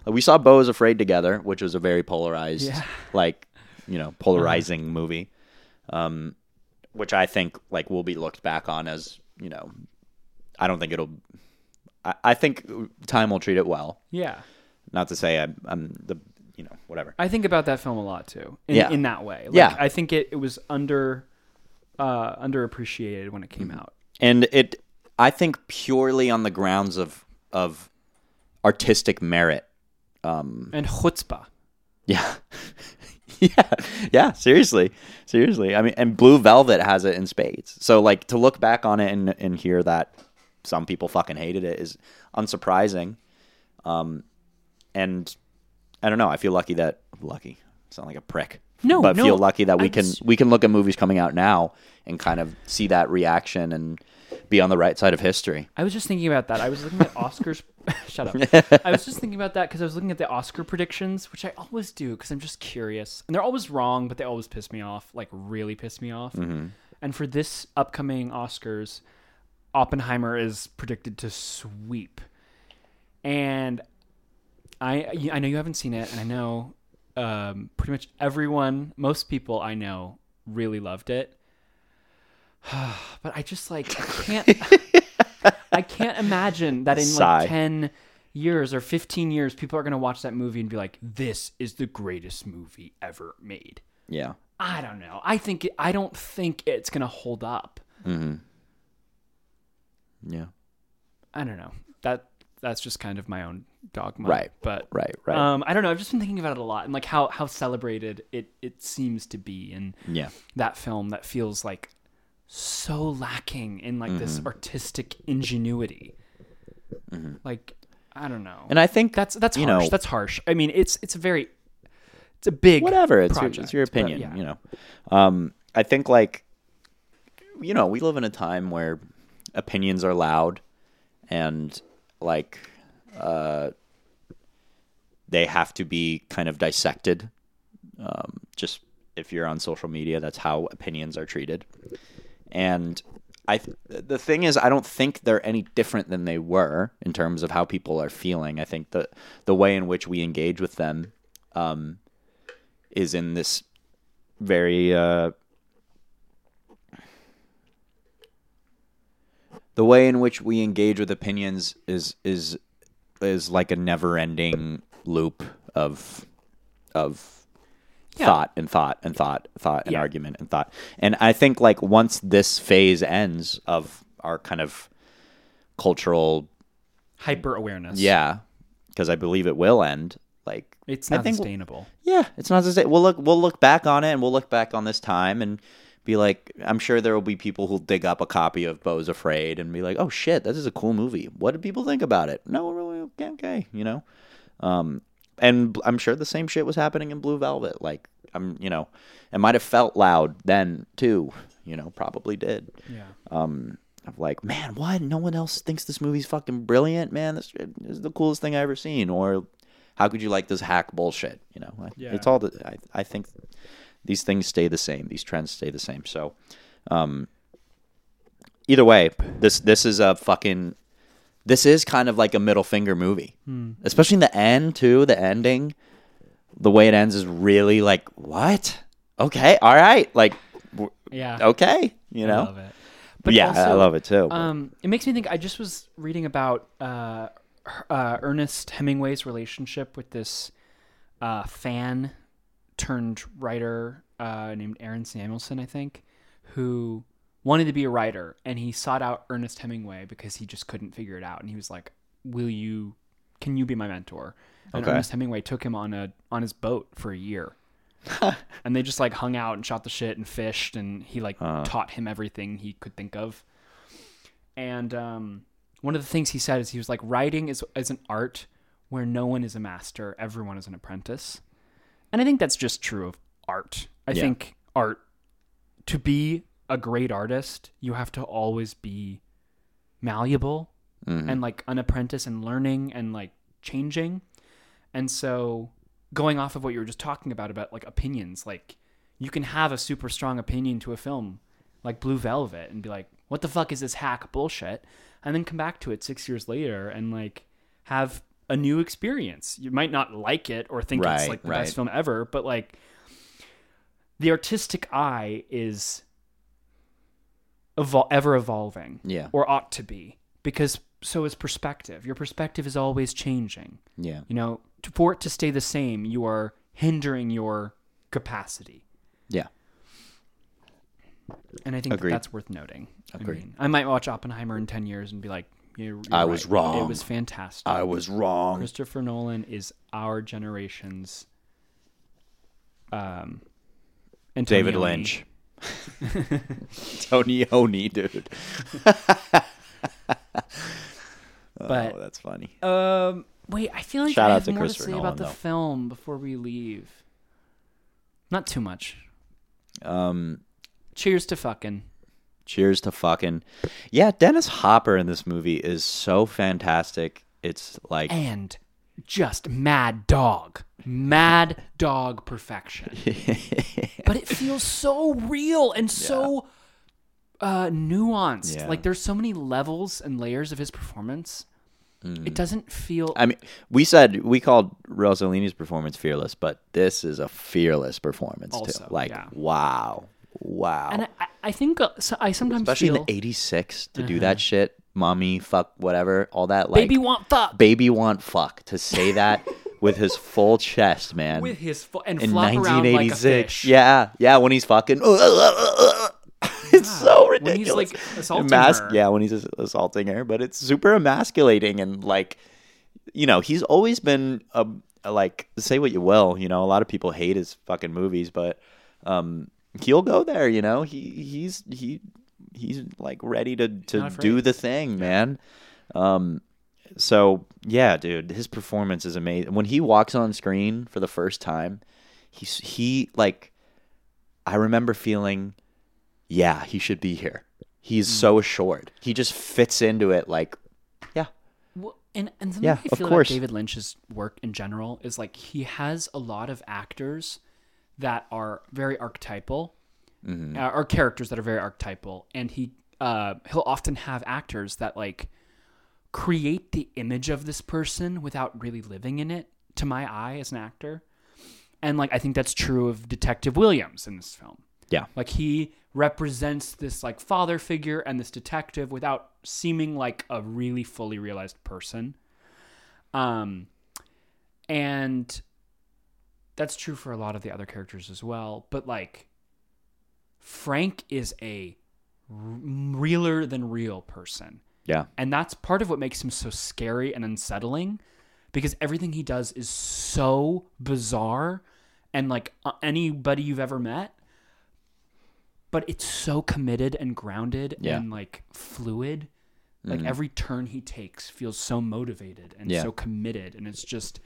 Speaker 1: we saw Beau is Afraid together, which was a very polarized,
Speaker 2: Yeah.
Speaker 1: like, you know, polarizing movie, um, which I think like will be looked back on as, you know, I don't think it'll. I, I think time will treat it well.
Speaker 2: Yeah,
Speaker 1: Not to say I'm, I'm the, you know, whatever.
Speaker 2: I think about that film a lot too. In,
Speaker 1: Yeah.
Speaker 2: in that way. Like,
Speaker 1: Yeah.
Speaker 2: I think it, it was under uh underappreciated when it came
Speaker 1: Mm-hmm.
Speaker 2: out.
Speaker 1: and it i think purely on the grounds of of artistic merit um
Speaker 2: And chutzpah.
Speaker 1: yeah yeah yeah seriously seriously i mean and blue velvet has it in spades so like to look back on it and and hear that some people fucking hated it is unsurprising um and i don't know i feel lucky that lucky sound like a prick
Speaker 2: No,
Speaker 1: but
Speaker 2: no,
Speaker 1: feel lucky that we
Speaker 2: I
Speaker 1: can
Speaker 2: was-
Speaker 1: we can look at movies coming out now and kind of see that reaction and be on the right side of history
Speaker 2: I was just thinking about that. I was looking at Oscars. Shut up. I was just thinking about that because I was looking at the Oscar predictions, which I always do because I'm just curious. And they're always wrong, but they always piss me off, like really piss me off. Mm-hmm. And for this upcoming Oscars, Oppenheimer is predicted to sweep. And I I know you haven't seen it, and I know um, pretty much everyone, most people I know, really loved it. but I just like I can't. I can't imagine that in
Speaker 1: Sigh.
Speaker 2: like ten years or fifteen years, people are gonna watch that movie and be like, "This is the greatest movie ever made."
Speaker 1: yeah
Speaker 2: I don't know. I think it, I don't think it's gonna hold up.
Speaker 1: yeah
Speaker 2: I don't know. That that's just kind of my own dogma.
Speaker 1: Right.
Speaker 2: But
Speaker 1: right right
Speaker 2: Um, I don't know. I've just been thinking about it a lot and like how how celebrated it it seems to be and
Speaker 1: yeah
Speaker 2: that film that feels like so lacking in like this
Speaker 1: Mm-hmm.
Speaker 2: artistic ingenuity. Like I don't know.
Speaker 1: and i think
Speaker 2: that's that's
Speaker 1: you
Speaker 2: harsh.
Speaker 1: know
Speaker 2: that's harsh. I mean, it's it's a very it's a big
Speaker 1: whatever it's your, it's your
Speaker 2: but
Speaker 1: opinion
Speaker 2: yeah.
Speaker 1: you know um i think like you know we live in a time where opinions are loud and like uh, they have to be kind of dissected. Um, just if you're on social media, that's how opinions are treated. And I, th- the thing is, I don't think they're any different than they were in terms of how people are feeling. I think the the way in which we engage with them um, is in this very uh, the way in which we engage with opinions is is is like a never ending loop of of
Speaker 2: Yeah.
Speaker 1: thought and thought and thought thought and
Speaker 2: Yeah.
Speaker 1: argument and thought and i think like once this phase ends of our kind of cultural
Speaker 2: Hyper awareness.
Speaker 1: yeah because i believe it will end like
Speaker 2: It's
Speaker 1: I
Speaker 2: not
Speaker 1: think-
Speaker 2: sustainable.
Speaker 1: yeah, it's not sustainable we'll look we'll look back on it and we'll look back on this time and be like I'm sure there will be people who'll dig up a copy of Beau's Afraid and be like, "Oh shit, this is a cool movie. What did people think about it?" No, really okay, okay, you know. Um and I'm sure the same shit was happening in Blue Velvet. Like I'm, you know, it might have felt loud then too, you know, probably did
Speaker 2: Yeah.
Speaker 1: um of like, man, what? No one else thinks this movie's fucking brilliant, man. This is the coolest thing I ever seen. Or how could you like this hack bullshit? You know,
Speaker 2: Yeah.
Speaker 1: it's all the. I, I think these things stay the same. These trends stay the same. So, um, either way, this this is a fucking. This is kind of like a middle finger movie, especially in the end too. The ending, the way it ends is really like what? Okay, all right, like
Speaker 2: Yeah.
Speaker 1: okay, you know.
Speaker 2: I love it. But
Speaker 1: yeah, I love it too. but-
Speaker 2: Um, it makes me think. I just was reading about uh, uh, Ernest Hemingway's relationship with this uh, fan turned writer uh, named Aaron Samuelson, I think, who wanted to be a writer, and he sought out Ernest Hemingway because he just couldn't figure it out, and he was like, "Will you? Can you be my mentor?" And
Speaker 1: Okay.
Speaker 2: Ernest Hemingway took him on a on his boat for a year. and they just like hung out and shot the shit and fished and he like taught him everything he could think of and um, one of the things he said is he was like writing is, is an art where no one is a master everyone is an apprentice and i think that's just true of art i
Speaker 1: Yeah.
Speaker 2: think art to be a great artist you have to always be malleable
Speaker 1: Mm-hmm.
Speaker 2: and like an apprentice and learning and like changing and so going off of what you were just talking about about like opinions like you can have a super strong opinion to a film like blue velvet and be like what the fuck is this hack bullshit and then come back to it six years later and like have a new experience you might not like it or think it's like the
Speaker 1: right.
Speaker 2: best film ever but like the artistic eye is evol- ever evolving
Speaker 1: Yeah.
Speaker 2: or ought to be because so is perspective your perspective is always changing
Speaker 1: yeah.
Speaker 2: you know to, for it to stay the same you are hindering your capacity
Speaker 1: Yeah.
Speaker 2: and i think that that's worth noting
Speaker 1: Agreed.
Speaker 2: I, mean, I might watch oppenheimer in 10 years and be like you're, you're
Speaker 1: I was wrong.
Speaker 2: it was fantastic
Speaker 1: I was wrong.
Speaker 2: christopher nolan is our generation's um
Speaker 1: David Lynch. Tony Oni, dude.
Speaker 2: But-
Speaker 1: oh, that's funny.
Speaker 2: Um, wait, I feel like
Speaker 1: Shout
Speaker 2: I have
Speaker 1: to
Speaker 2: more to say
Speaker 1: Nolan,
Speaker 2: about the
Speaker 1: though.
Speaker 2: film before we leave. Not too much.
Speaker 1: Um,
Speaker 2: Cheers to fucking.
Speaker 1: Cheers to fucking. Yeah, Dennis Hopper in this movie is so fantastic. It's like
Speaker 2: And just mad dog. Mad dog perfection. but it feels so real and so uh, nuanced.
Speaker 1: Yeah.
Speaker 2: Like there's so many levels and layers of his performance. It doesn't feel.
Speaker 1: Mm. I mean, we said we called Rossellini's performance fearless, but this is a fearless performance
Speaker 2: Also,
Speaker 1: too. Like,
Speaker 2: yeah.
Speaker 1: wow, wow.
Speaker 2: and I, I- I think uh, so I sometimes
Speaker 1: Especially
Speaker 2: feel
Speaker 1: in the '86 to do that shit, mommy, fuck, whatever, all that. Like,
Speaker 2: Uh-huh. baby want fuck
Speaker 1: baby want fuck to say that with his full chest, man.
Speaker 2: with his and
Speaker 1: in
Speaker 2: flop around like a
Speaker 1: 1986,
Speaker 2: fish.
Speaker 1: yeah, yeah, when he's fucking, it's so ridiculous.
Speaker 2: when he's, like, assaulting
Speaker 1: Emas-
Speaker 2: her.
Speaker 1: Yeah, when he's assaulting her, but it's super emasculating and like, you know, he's always been a, a like say what you will, you know, a lot of people hate his fucking movies, but um, he'll go there, you know, he he's he he's like ready to to do the thing, man. Um, so yeah, dude, his performance is amazing. When he walks on screen for the first time, he's he like I remember feeling, yeah, he should be here. He's
Speaker 2: Hmm.
Speaker 1: so assured. He just fits into it like, yeah,
Speaker 2: And and something
Speaker 1: Yeah,
Speaker 2: I
Speaker 1: of
Speaker 2: feel
Speaker 1: course.
Speaker 2: about David Lynch's work in general is like he has a lot of actors that are very archetypal,
Speaker 1: Mm-hmm.
Speaker 2: uh, or characters that are very archetypal, and he uh, he'll often have actors that like create the image of this person without really living in it. To my eye, as an actor, and like I think that's true of Detective Williams in this film.
Speaker 1: Yeah.
Speaker 2: Like he represents this like father figure and this detective without seeming like a really fully realized person. Um and that's true for a lot of the other characters as well, but like Frank is a realer than real person.
Speaker 1: Yeah.
Speaker 2: And that's part of what makes him so scary and unsettling because everything he does is so bizarre and like anybody you've ever met but it's so committed and grounded
Speaker 1: Yeah.
Speaker 2: and like fluid like mm-hmm. every turn he takes feels so motivated and
Speaker 1: Yeah.
Speaker 2: so committed and it's just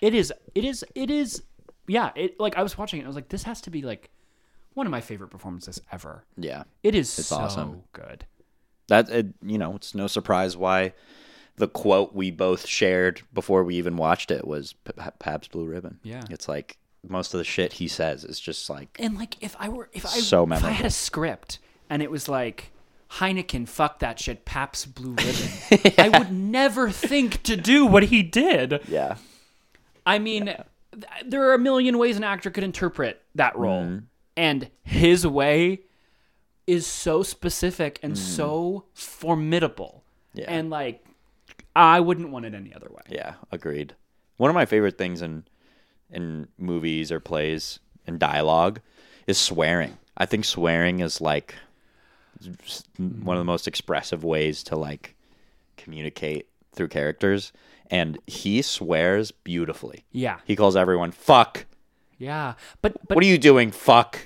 Speaker 2: it is it is it is yeah it like i was watching it and i was like this has to be like one of my favorite performances ever
Speaker 1: Yeah.
Speaker 2: it is
Speaker 1: It's
Speaker 2: so
Speaker 1: awesome.
Speaker 2: good
Speaker 1: That it, you know, it's no surprise why the quote we both shared before we even watched it was P- P- Blue Ribbon.
Speaker 2: Yeah.
Speaker 1: It's like most of the shit he says is just like
Speaker 2: And like if I were if I
Speaker 1: So
Speaker 2: if I had a script and it was like Heineken, fuck that shit, Pabst Blue Ribbon, I would never think to do what he did.
Speaker 1: yeah.
Speaker 2: I mean, th- there are a million ways an actor could interpret that role,
Speaker 1: Mm-hmm.
Speaker 2: and his way is so specific and so formidable.
Speaker 1: Yeah.
Speaker 2: and like I wouldn't want it any other way.
Speaker 1: Yeah, agreed. One of my favorite things in in movies or plays and dialogue is swearing. I think swearing is like one of the most expressive ways to like communicate through characters and he swears beautifully.
Speaker 2: Yeah,
Speaker 1: He calls everyone fuck.
Speaker 2: yeah, but but
Speaker 1: what are you doing? Fuck.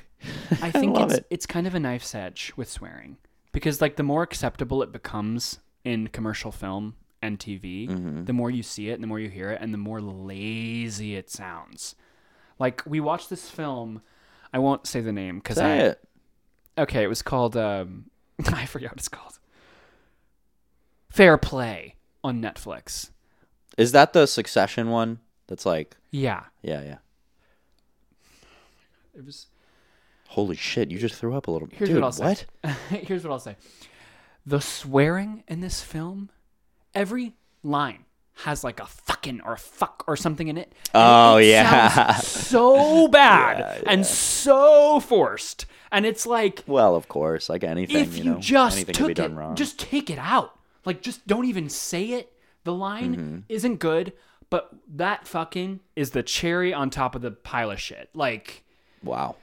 Speaker 2: I think
Speaker 1: love
Speaker 2: it's
Speaker 1: it.
Speaker 2: it's kind of a knife's edge with swearing because like the more acceptable it becomes in commercial film and TV,
Speaker 1: Mm-hmm.
Speaker 2: the more you see it and the more you hear it and the more lazy it sounds. Like we watched this film, I won't say the name because I
Speaker 1: it.
Speaker 2: okay, it was called um, I forget what it's called. Fair Play on Netflix.
Speaker 1: Is that the succession one? That's like
Speaker 2: Yeah,
Speaker 1: yeah, yeah.
Speaker 2: it was.
Speaker 1: Holy shit, you just threw up a little bit.
Speaker 2: Here's
Speaker 1: Dude,
Speaker 2: what I'll say.
Speaker 1: what?
Speaker 2: Here's what I'll say. The swearing in this film, every line has like a fucking or a fuck or something in it.
Speaker 1: Oh,
Speaker 2: it
Speaker 1: yeah.
Speaker 2: so bad and so forced, and it's like
Speaker 1: Well, of course, like anything,
Speaker 2: if
Speaker 1: you,
Speaker 2: you,
Speaker 1: know,
Speaker 2: just
Speaker 1: anything
Speaker 2: took
Speaker 1: can be done
Speaker 2: it,
Speaker 1: wrong.
Speaker 2: just take it out. Like, just don't even say it. The line
Speaker 1: Mm-hmm.
Speaker 2: isn't good, but that fucking is the cherry on top of the pile of shit. Like,
Speaker 1: wow.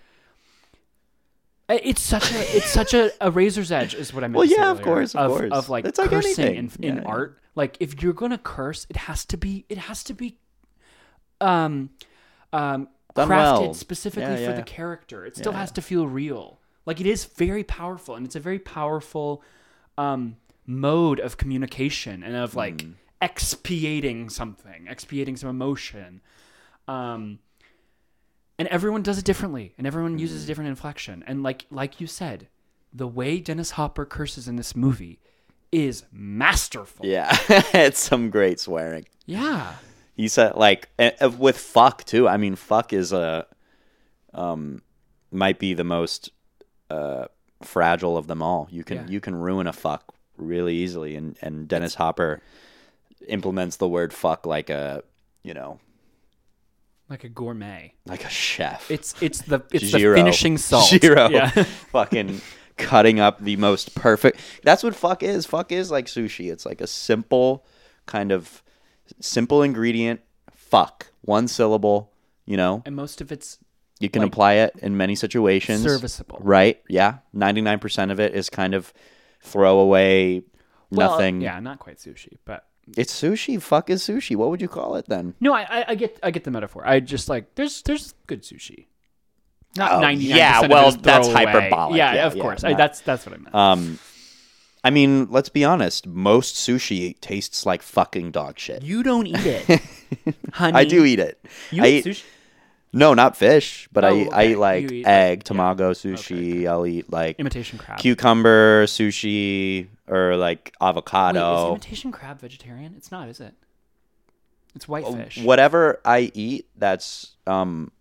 Speaker 2: It's such a it's such a, a razor's edge is what I meant.
Speaker 1: Well,
Speaker 2: to say
Speaker 1: yeah, of course, of course.
Speaker 2: of like
Speaker 1: It's like
Speaker 2: cursing
Speaker 1: anything.
Speaker 2: in, in
Speaker 1: Yeah,
Speaker 2: art. Like if you're gonna curse, it has to be it has to be um um
Speaker 1: Done
Speaker 2: crafted
Speaker 1: well.
Speaker 2: specifically
Speaker 1: Yeah,
Speaker 2: for
Speaker 1: yeah.
Speaker 2: the character. It still has to feel real. Like it is very powerful, and it's a very powerful um mode of communication and of like
Speaker 1: Mm.
Speaker 2: Expiating something, expiating some emotion. Um and everyone does it differently and everyone
Speaker 1: Mm-hmm.
Speaker 2: uses a different inflection and like like you said the way dennis hopper curses in this movie is masterful
Speaker 1: Yeah, it's some great swearing.
Speaker 2: yeah
Speaker 1: He said like with fuck too. I mean, fuck is a um might be the most uh fragile of them all. You can
Speaker 2: Yeah.
Speaker 1: you can ruin a fuck really easily, and and Dennis Hopper implements the word fuck like a you know
Speaker 2: like a gourmet
Speaker 1: like a chef.
Speaker 2: it's it's the it's
Speaker 1: Jiro.
Speaker 2: the finishing salt
Speaker 1: Jiro.
Speaker 2: yeah
Speaker 1: fucking cutting up the most perfect. That's what fuck is. Fuck is like sushi. It's like a simple kind of simple ingredient. Fuck. One syllable, you know?
Speaker 2: and most of it's
Speaker 1: You can
Speaker 2: like,
Speaker 1: apply it in many situations.
Speaker 2: serviceable.
Speaker 1: Right? Yeah. 99% of it is kind of throwaway
Speaker 2: well,
Speaker 1: nothing.
Speaker 2: yeah not quite sushi but
Speaker 1: It's sushi. Fuck is sushi. What would you call it then?
Speaker 2: no I, I i get i get the metaphor i just like there's there's good sushi not
Speaker 1: Oh, yeah, well, that's hyperbolic.
Speaker 2: yeah,
Speaker 1: Yeah,
Speaker 2: of
Speaker 1: yeah,
Speaker 2: course I, that's that's what i meant
Speaker 1: Um I mean, let's be honest. Most sushi tastes like fucking dog shit.
Speaker 2: you don't eat it honey
Speaker 1: I do eat it.
Speaker 2: you
Speaker 1: I
Speaker 2: eat
Speaker 1: eat,
Speaker 2: sushi
Speaker 1: No, not fish, but I
Speaker 2: Oh,
Speaker 1: eat, I
Speaker 2: okay.
Speaker 1: eat like
Speaker 2: eat, like-
Speaker 1: egg,
Speaker 2: yeah.
Speaker 1: tamago, sushi. I'll eat like
Speaker 2: Imitation crab.
Speaker 1: cucumber, sushi, or like
Speaker 2: Wait, is
Speaker 1: avocado.
Speaker 2: imitation crab vegetarian? It's not, is it? It's whitefish.
Speaker 1: Whatever I eat, that's um.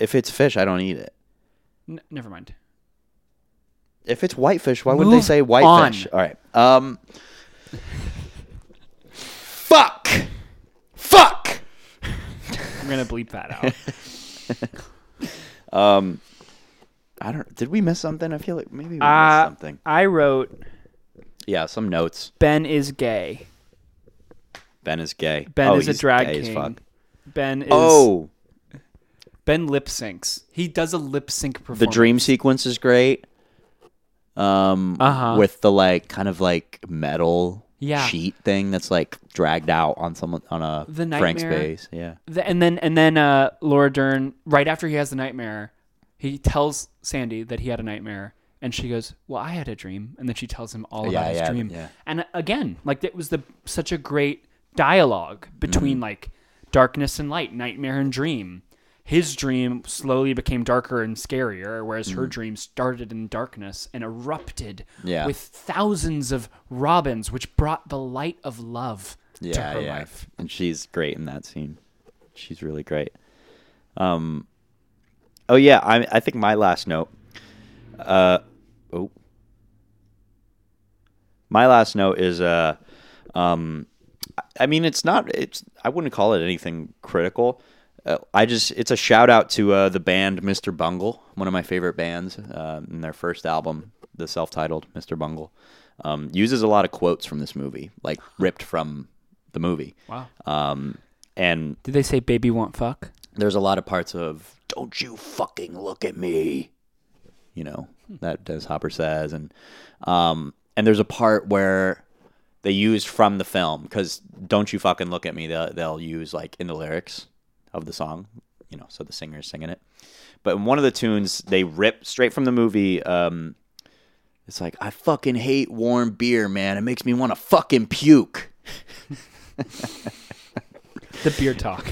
Speaker 1: If it's fish, I don't eat it.
Speaker 2: N- never mind.
Speaker 1: If it's whitefish, why would they
Speaker 2: Move
Speaker 1: say whitefish? All right. Um. fuck. Fuck.
Speaker 2: I'm gonna bleep that out.
Speaker 1: Um. I don't. Did we miss something? I feel like maybe we missed
Speaker 2: uh,
Speaker 1: something.
Speaker 2: I wrote
Speaker 1: Yeah, some notes.
Speaker 2: Ben is gay.
Speaker 1: Ben is gay.
Speaker 2: Ben
Speaker 1: oh,
Speaker 2: is a drag king. Ben is
Speaker 1: Oh,
Speaker 2: Ben lip syncs. He does a lip sync performance.
Speaker 1: the dream sequence is great. Um,
Speaker 2: Uh-huh.
Speaker 1: with the like kind of like metal
Speaker 2: Yeah.
Speaker 1: sheet thing that's like dragged out on someone on a
Speaker 2: The
Speaker 1: Frank's
Speaker 2: nightmare.
Speaker 1: face. Yeah.
Speaker 2: The- and then and then uh, Laura Dern, right after he has the nightmare, he tells Sandy that he had a nightmare, and she goes, "Well, I had a dream," and then she tells him all
Speaker 1: Yeah,
Speaker 2: about his
Speaker 1: yeah,
Speaker 2: dream.
Speaker 1: yeah.
Speaker 2: And uh, again, like it was the such a great dialogue between
Speaker 1: Mm-hmm.
Speaker 2: like darkness and light, nightmare and dream. His dream slowly became darker and scarier, whereas her dream started in darkness and erupted.
Speaker 1: Yeah.
Speaker 2: with thousands of robins, which brought the light of love to her
Speaker 1: yeah.
Speaker 2: life.
Speaker 1: And she's great in that scene. She's really great. Um Oh yeah, I I think my last note uh oh my last note is uh um I mean it's not it's I wouldn't call it anything critical. Uh, I just it's a shout out to uh, the band Mr. Bungle, one of my favorite bands, uh, in their first album, the self-titled Mr. Bungle. Um, uses a lot of quotes from this movie, like ripped from the movie.
Speaker 2: Wow.
Speaker 1: Um, and
Speaker 2: Did they say baby want fuck?
Speaker 1: there's a lot of parts of "Don't you fucking look at me," you know that Dennis Hopper says, and um, and there's a part where they use from the film because "Don't you fucking look at me" they'll, they'll use like in the lyrics of the song, you know, so the singer's singing it. But in one of the tunes, they rip straight from the movie. Um, it's like I fucking hate warm beer, man. It makes me want to fucking puke.
Speaker 2: The beer talk.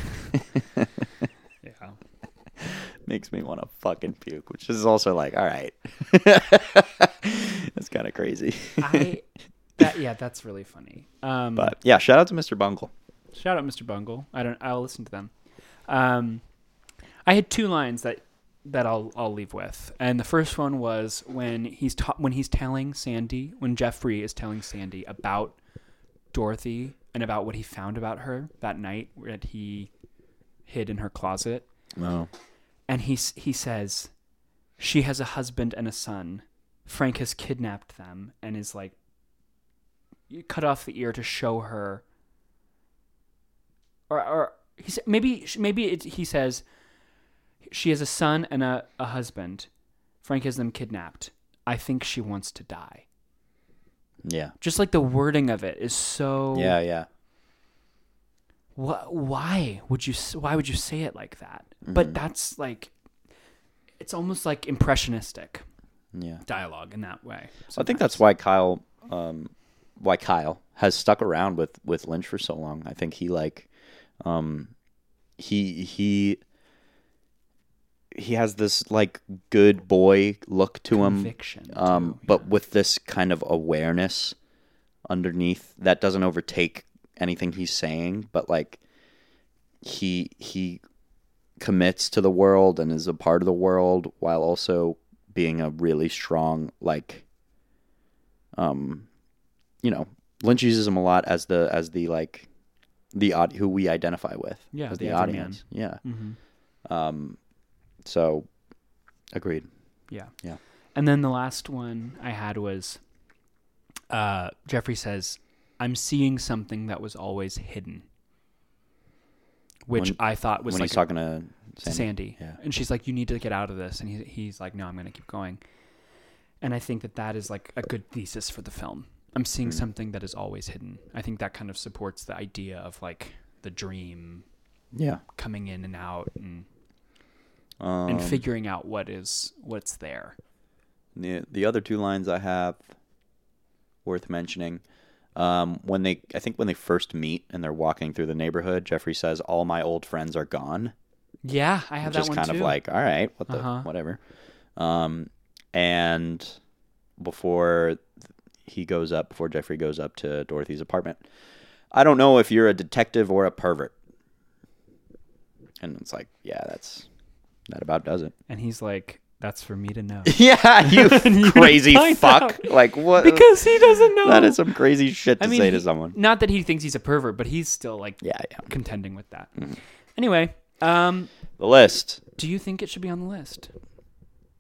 Speaker 2: yeah.
Speaker 1: makes me want to fucking puke, which is also like, all right, that's kind of crazy.
Speaker 2: I that yeah, that's really funny. Um
Speaker 1: But yeah, shout out to Mr. Bungle.
Speaker 2: shout out Mr. Bungle. I don't I'll listen to them. Um I had two lines that that I'll I'll leave with. And the first one was when he's ta- when he's telling Sandy, when Jeffrey is telling Sandy about Dorothy and about what he found about her that night that he hid in her closet.
Speaker 1: Oh,
Speaker 2: and he he says she has a husband and a son. Frank has kidnapped them and is like you cut off the ear to show her or or he sa- maybe maybe it, he says she has a son and a, a husband. Frank has them kidnapped. I think she wants to die.
Speaker 1: yeah,
Speaker 2: Just like the wording of it is so
Speaker 1: yeah, yeah.
Speaker 2: Wh- why would you why would you say it like that?
Speaker 1: Mm-hmm.
Speaker 2: But that's like it's almost like impressionistic
Speaker 1: Yeah,
Speaker 2: dialogue in that way.
Speaker 1: I think that's why Kyle, um, why Kyle has stuck around with with Lynch for so long. I think he like, um, he he he has this like good boy look to him,
Speaker 2: Conviction,
Speaker 1: um,
Speaker 2: too,
Speaker 1: but with this kind of awareness underneath that doesn't overtake anything he's saying, but like he he commits to the world and is a part of the world while also being a really strong like um you know Lynch uses him a lot as the as the like the who we identify with
Speaker 2: Yeah,
Speaker 1: as
Speaker 2: the
Speaker 1: the, audience yeah
Speaker 2: Mhm.
Speaker 1: um so agreed
Speaker 2: Yeah.
Speaker 1: Yeah.
Speaker 2: And then the last one I had was uh, Jeffrey says, I'm seeing something that was always hidden. Which
Speaker 1: When-
Speaker 2: I thought was
Speaker 1: when
Speaker 2: like
Speaker 1: he's talking to
Speaker 2: to
Speaker 1: Sandy,
Speaker 2: Sandy.
Speaker 1: Yeah.
Speaker 2: And she's like, You need to get out of this. And he, he's like, No, I'm going to keep going. And I think that that is like a good thesis for the film. I'm seeing
Speaker 1: Mm-hmm.
Speaker 2: something that is always hidden. I think that kind of supports the idea of like the dream
Speaker 1: yeah
Speaker 2: coming in and out and,
Speaker 1: um,
Speaker 2: and figuring out what is what's there.
Speaker 1: The the other two lines I have worth mentioning. Um, when they, I think when they first meet and they're walking through the neighborhood, Jeffrey says, "All my old friends are gone,"
Speaker 2: Yeah, I have
Speaker 1: which
Speaker 2: that
Speaker 1: is
Speaker 2: one
Speaker 1: kind
Speaker 2: too.
Speaker 1: of like all right, what the
Speaker 2: Uh-huh.
Speaker 1: whatever. Um, and before he goes up, before Jeffrey goes up to Dorothy's apartment, I don't know if you're a detective or a pervert. And it's like, yeah, that's that about does it.
Speaker 2: and he's like, "That's for me to know."
Speaker 1: Yeah, you crazy fuck!
Speaker 2: out.
Speaker 1: Like what?
Speaker 2: because he doesn't know.
Speaker 1: that is some crazy shit to
Speaker 2: I mean,
Speaker 1: say to
Speaker 2: he-
Speaker 1: someone.
Speaker 2: Not that he thinks he's a pervert, but he's still like
Speaker 1: Yeah, yeah.
Speaker 2: contending with that.
Speaker 1: Mm-hmm.
Speaker 2: Anyway, um,
Speaker 1: The list.
Speaker 2: do you think it should be on the list?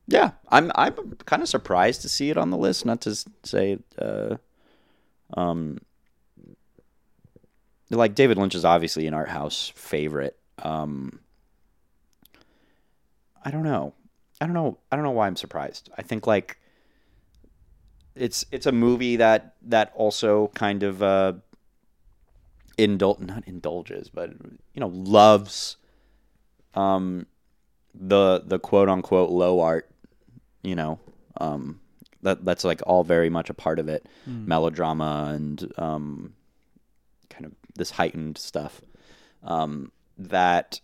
Speaker 1: Yeah, I'm I'm kind of surprised to see it on the list. Not to say, uh, um, like David Lynch is obviously an art house favorite. Um, I don't know. I don't know. I don't know why I'm surprised. I think like it's it's a movie that that also kind of uh, not indulges, but you know loves um the the quote unquote low art, you know, um, that that's like all very much a part of it, melodrama and um, kind of this heightened stuff, um, that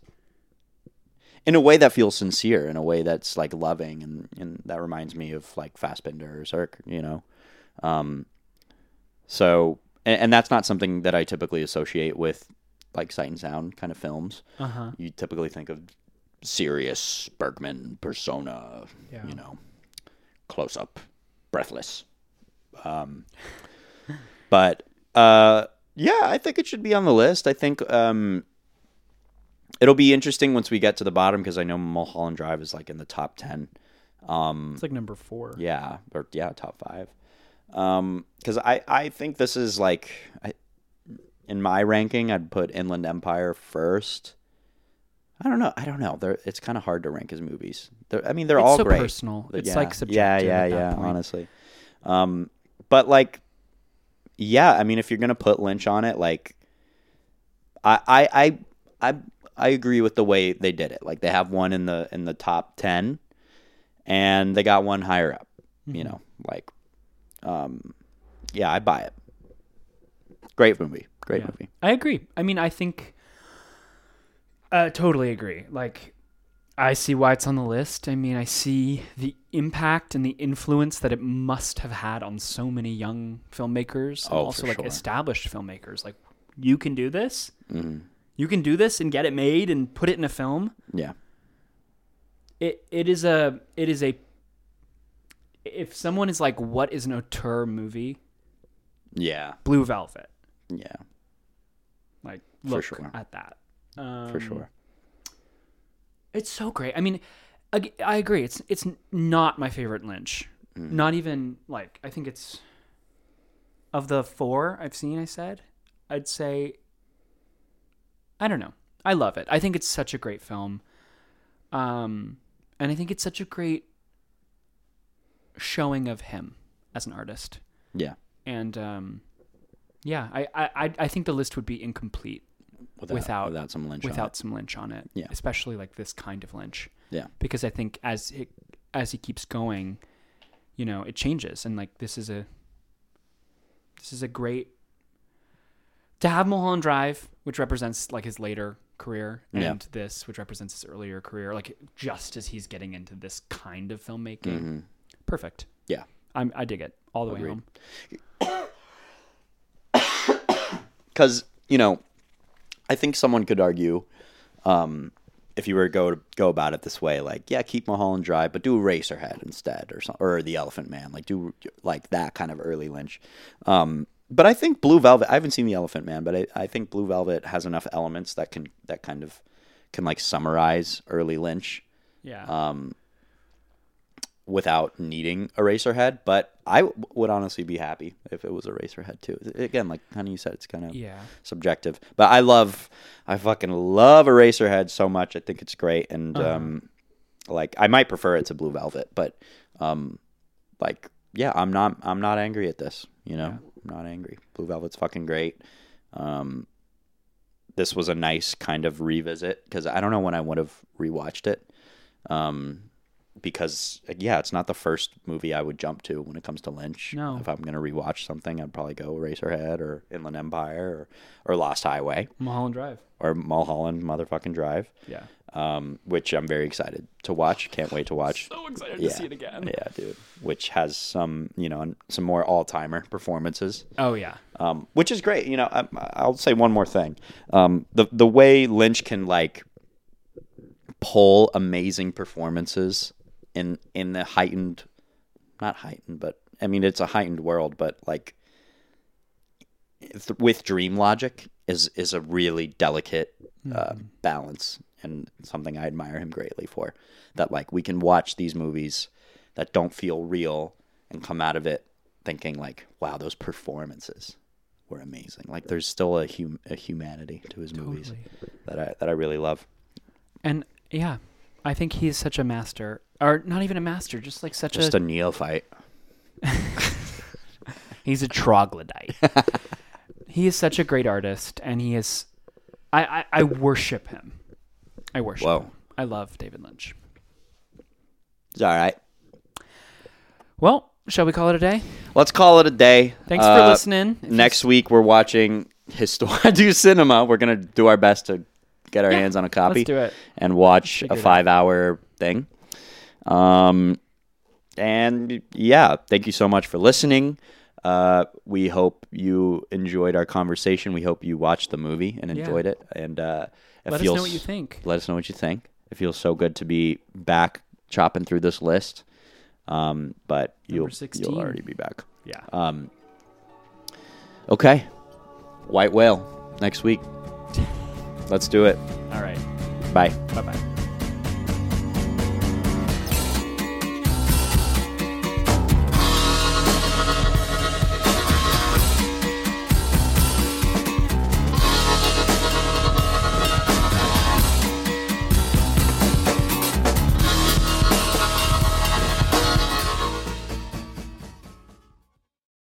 Speaker 1: in a way that feels sincere, in a way that's like loving, and and that reminds me of like Fassbinder or Sirk, you know, um, so and, and that's not something that I typically associate with like sight and sound kind of films.
Speaker 2: Uh huh.
Speaker 1: you typically think of serious Bergman persona,
Speaker 2: Yeah.
Speaker 1: you know, close up, breathless. Um, but uh, yeah, I think it should be on the list. I think um, it'll be interesting once we get to the bottom because I know Mulholland Drive is like in the top ten. Um,
Speaker 2: It's like number four.
Speaker 1: yeah, or yeah, top five. Um, because I I think this is like I, in my ranking, I'd put Inland Empire first. I don't know. I don't know. They're, it's kind of hard to rank his movies. They're, I mean, they're
Speaker 2: It's
Speaker 1: all
Speaker 2: so
Speaker 1: great.
Speaker 2: personal. It's,
Speaker 1: yeah,
Speaker 2: like,
Speaker 1: Yeah,
Speaker 2: subjective
Speaker 1: yeah,
Speaker 2: that
Speaker 1: yeah.
Speaker 2: point.
Speaker 1: Honestly, um, but like, yeah. I mean, if you're gonna put Lynch on it, like, I, I, I, I, I agree with the way they did it. Like, they have one in the in the top ten, and they got one higher up.
Speaker 2: Mm-hmm.
Speaker 1: You know, like, um, yeah, I buy it. Great movie. Great
Speaker 2: Yeah.
Speaker 1: movie.
Speaker 2: I agree. I mean, I think. Uh, totally agree. Like, I see why it's on the list. I mean, I see the impact and the influence that it must have had on so many young filmmakers, and
Speaker 1: Oh,
Speaker 2: also like
Speaker 1: sure.
Speaker 2: established filmmakers. Like, you can do this.
Speaker 1: Mhm.
Speaker 2: You can do this and get it made and put it in a film.
Speaker 1: Yeah.
Speaker 2: It it is a it is a. If someone is like, "What is an auteur movie?"
Speaker 1: Yeah.
Speaker 2: Blue Velvet.
Speaker 1: Yeah.
Speaker 2: Like, look
Speaker 1: sure.
Speaker 2: at that. Um,
Speaker 1: For sure.
Speaker 2: It's so great. I mean, ag- I agree. It's it's not my favorite Lynch.
Speaker 1: Mm.
Speaker 2: Not even like I think it's of the four I've seen. I said I'd say I don't know. I love it. I think it's such a great film, um, and I think it's such a great showing of him as an artist.
Speaker 1: Yeah.
Speaker 2: And um, yeah, I, I I- I think the list would be incomplete
Speaker 1: Without
Speaker 2: Without-
Speaker 1: without some Lynch. on
Speaker 2: without
Speaker 1: it.
Speaker 2: some Lynch on it.
Speaker 1: Yeah.
Speaker 2: Especially like this kind of Lynch.
Speaker 1: Yeah.
Speaker 2: Because I think as it as he keeps going, you know, it changes and like this is a this is a great to have Mulholland Drive, which represents like his later career, and
Speaker 1: Yeah.
Speaker 2: this, which represents his earlier career, like just as he's getting into this kind of filmmaking.
Speaker 1: Mhm.
Speaker 2: Perfect.
Speaker 1: Yeah.
Speaker 2: I'm I dig it all the way
Speaker 1: Agreed.
Speaker 2: home.
Speaker 1: because you know, I think someone could argue, um, if you were to go go about it this way, like yeah, keep Mulholland Drive, but do Eraserhead instead, or some, or the Elephant Man, like do like that kind of early Lynch. Um, but I think Blue Velvet. I haven't seen the Elephant Man, but I, I think Blue Velvet has enough elements that can that kind of can like summarize early Lynch
Speaker 2: Yeah.
Speaker 1: um, without needing Eraserhead, But I w- would honestly be happy if it was Eraserhead too. Again, like kind of you said, it's kind of
Speaker 2: yeah.
Speaker 1: subjective. But I love, I fucking love Eraserhead so much. I think it's great, and
Speaker 2: Uh-huh.
Speaker 1: um, like I might prefer it to Blue Velvet, but um, like yeah, I'm not, I'm not angry at this. You know, I'm not angry. Blue Velvet's fucking great. Um, this was a nice kind of revisit because I don't know when I would have rewatched it. Um, because yeah, it's not the first movie I would jump to when it comes to Lynch.
Speaker 2: No.
Speaker 1: If I'm gonna rewatch something, I'd probably go Eraserhead or Inland Empire or, or Lost Highway
Speaker 2: Mulholland Drive.
Speaker 1: or Mulholland Motherfucking Drive.
Speaker 2: Yeah.
Speaker 1: Um, which I'm very excited to watch. Can't wait to watch.
Speaker 2: So excited
Speaker 1: yeah.
Speaker 2: to see it again.
Speaker 1: Yeah, dude. Which has some, you know, some more all timer performances
Speaker 2: Oh yeah.
Speaker 1: um, which is great. You know, I, I'll say one more thing. Um, the the way Lynch can like pull amazing performances in in the heightened, not heightened, but I mean it's a heightened world, but like th- with dream logic is is a really delicate uh, balance and something I admire him greatly for. That like we can watch these movies that don't feel real and come out of it thinking like, wow, those performances were amazing. Like there's still a hum- a humanity to his movies that I that I really love.
Speaker 2: And yeah, I think he's such a master, or not even a master, just like such a
Speaker 1: Just
Speaker 2: a,
Speaker 1: a neophyte.
Speaker 2: he's a troglodyte. he is such a great artist, and he is. I I, I worship him. I worship
Speaker 1: Whoa.
Speaker 2: him. I love David Lynch.
Speaker 1: It's all right.
Speaker 2: Well, shall we call it a day?
Speaker 1: Let's call it a day.
Speaker 2: Thanks for
Speaker 1: Uh,
Speaker 2: listening. If you
Speaker 1: Next week we're watching Histoire Cinema. We're gonna do our best to get our hands on a copy.
Speaker 2: let's do it.
Speaker 1: and watch
Speaker 2: figure
Speaker 1: a
Speaker 2: it out.
Speaker 1: five-hour thing. Um, and yeah, thank you so much for listening. Uh, we hope you enjoyed our conversation. We hope you watched the movie and
Speaker 2: Yeah.
Speaker 1: enjoyed it. And uh, it
Speaker 2: Let us
Speaker 1: feels,
Speaker 2: know what you think.
Speaker 1: Let us know what you think. It feels so good to be back chopping through this list. Um, but you'll, you'll already be back.
Speaker 2: Yeah.
Speaker 1: Um, okay, White Whale next week. Let's do it.
Speaker 2: All right.
Speaker 1: Bye.
Speaker 2: Bye bye.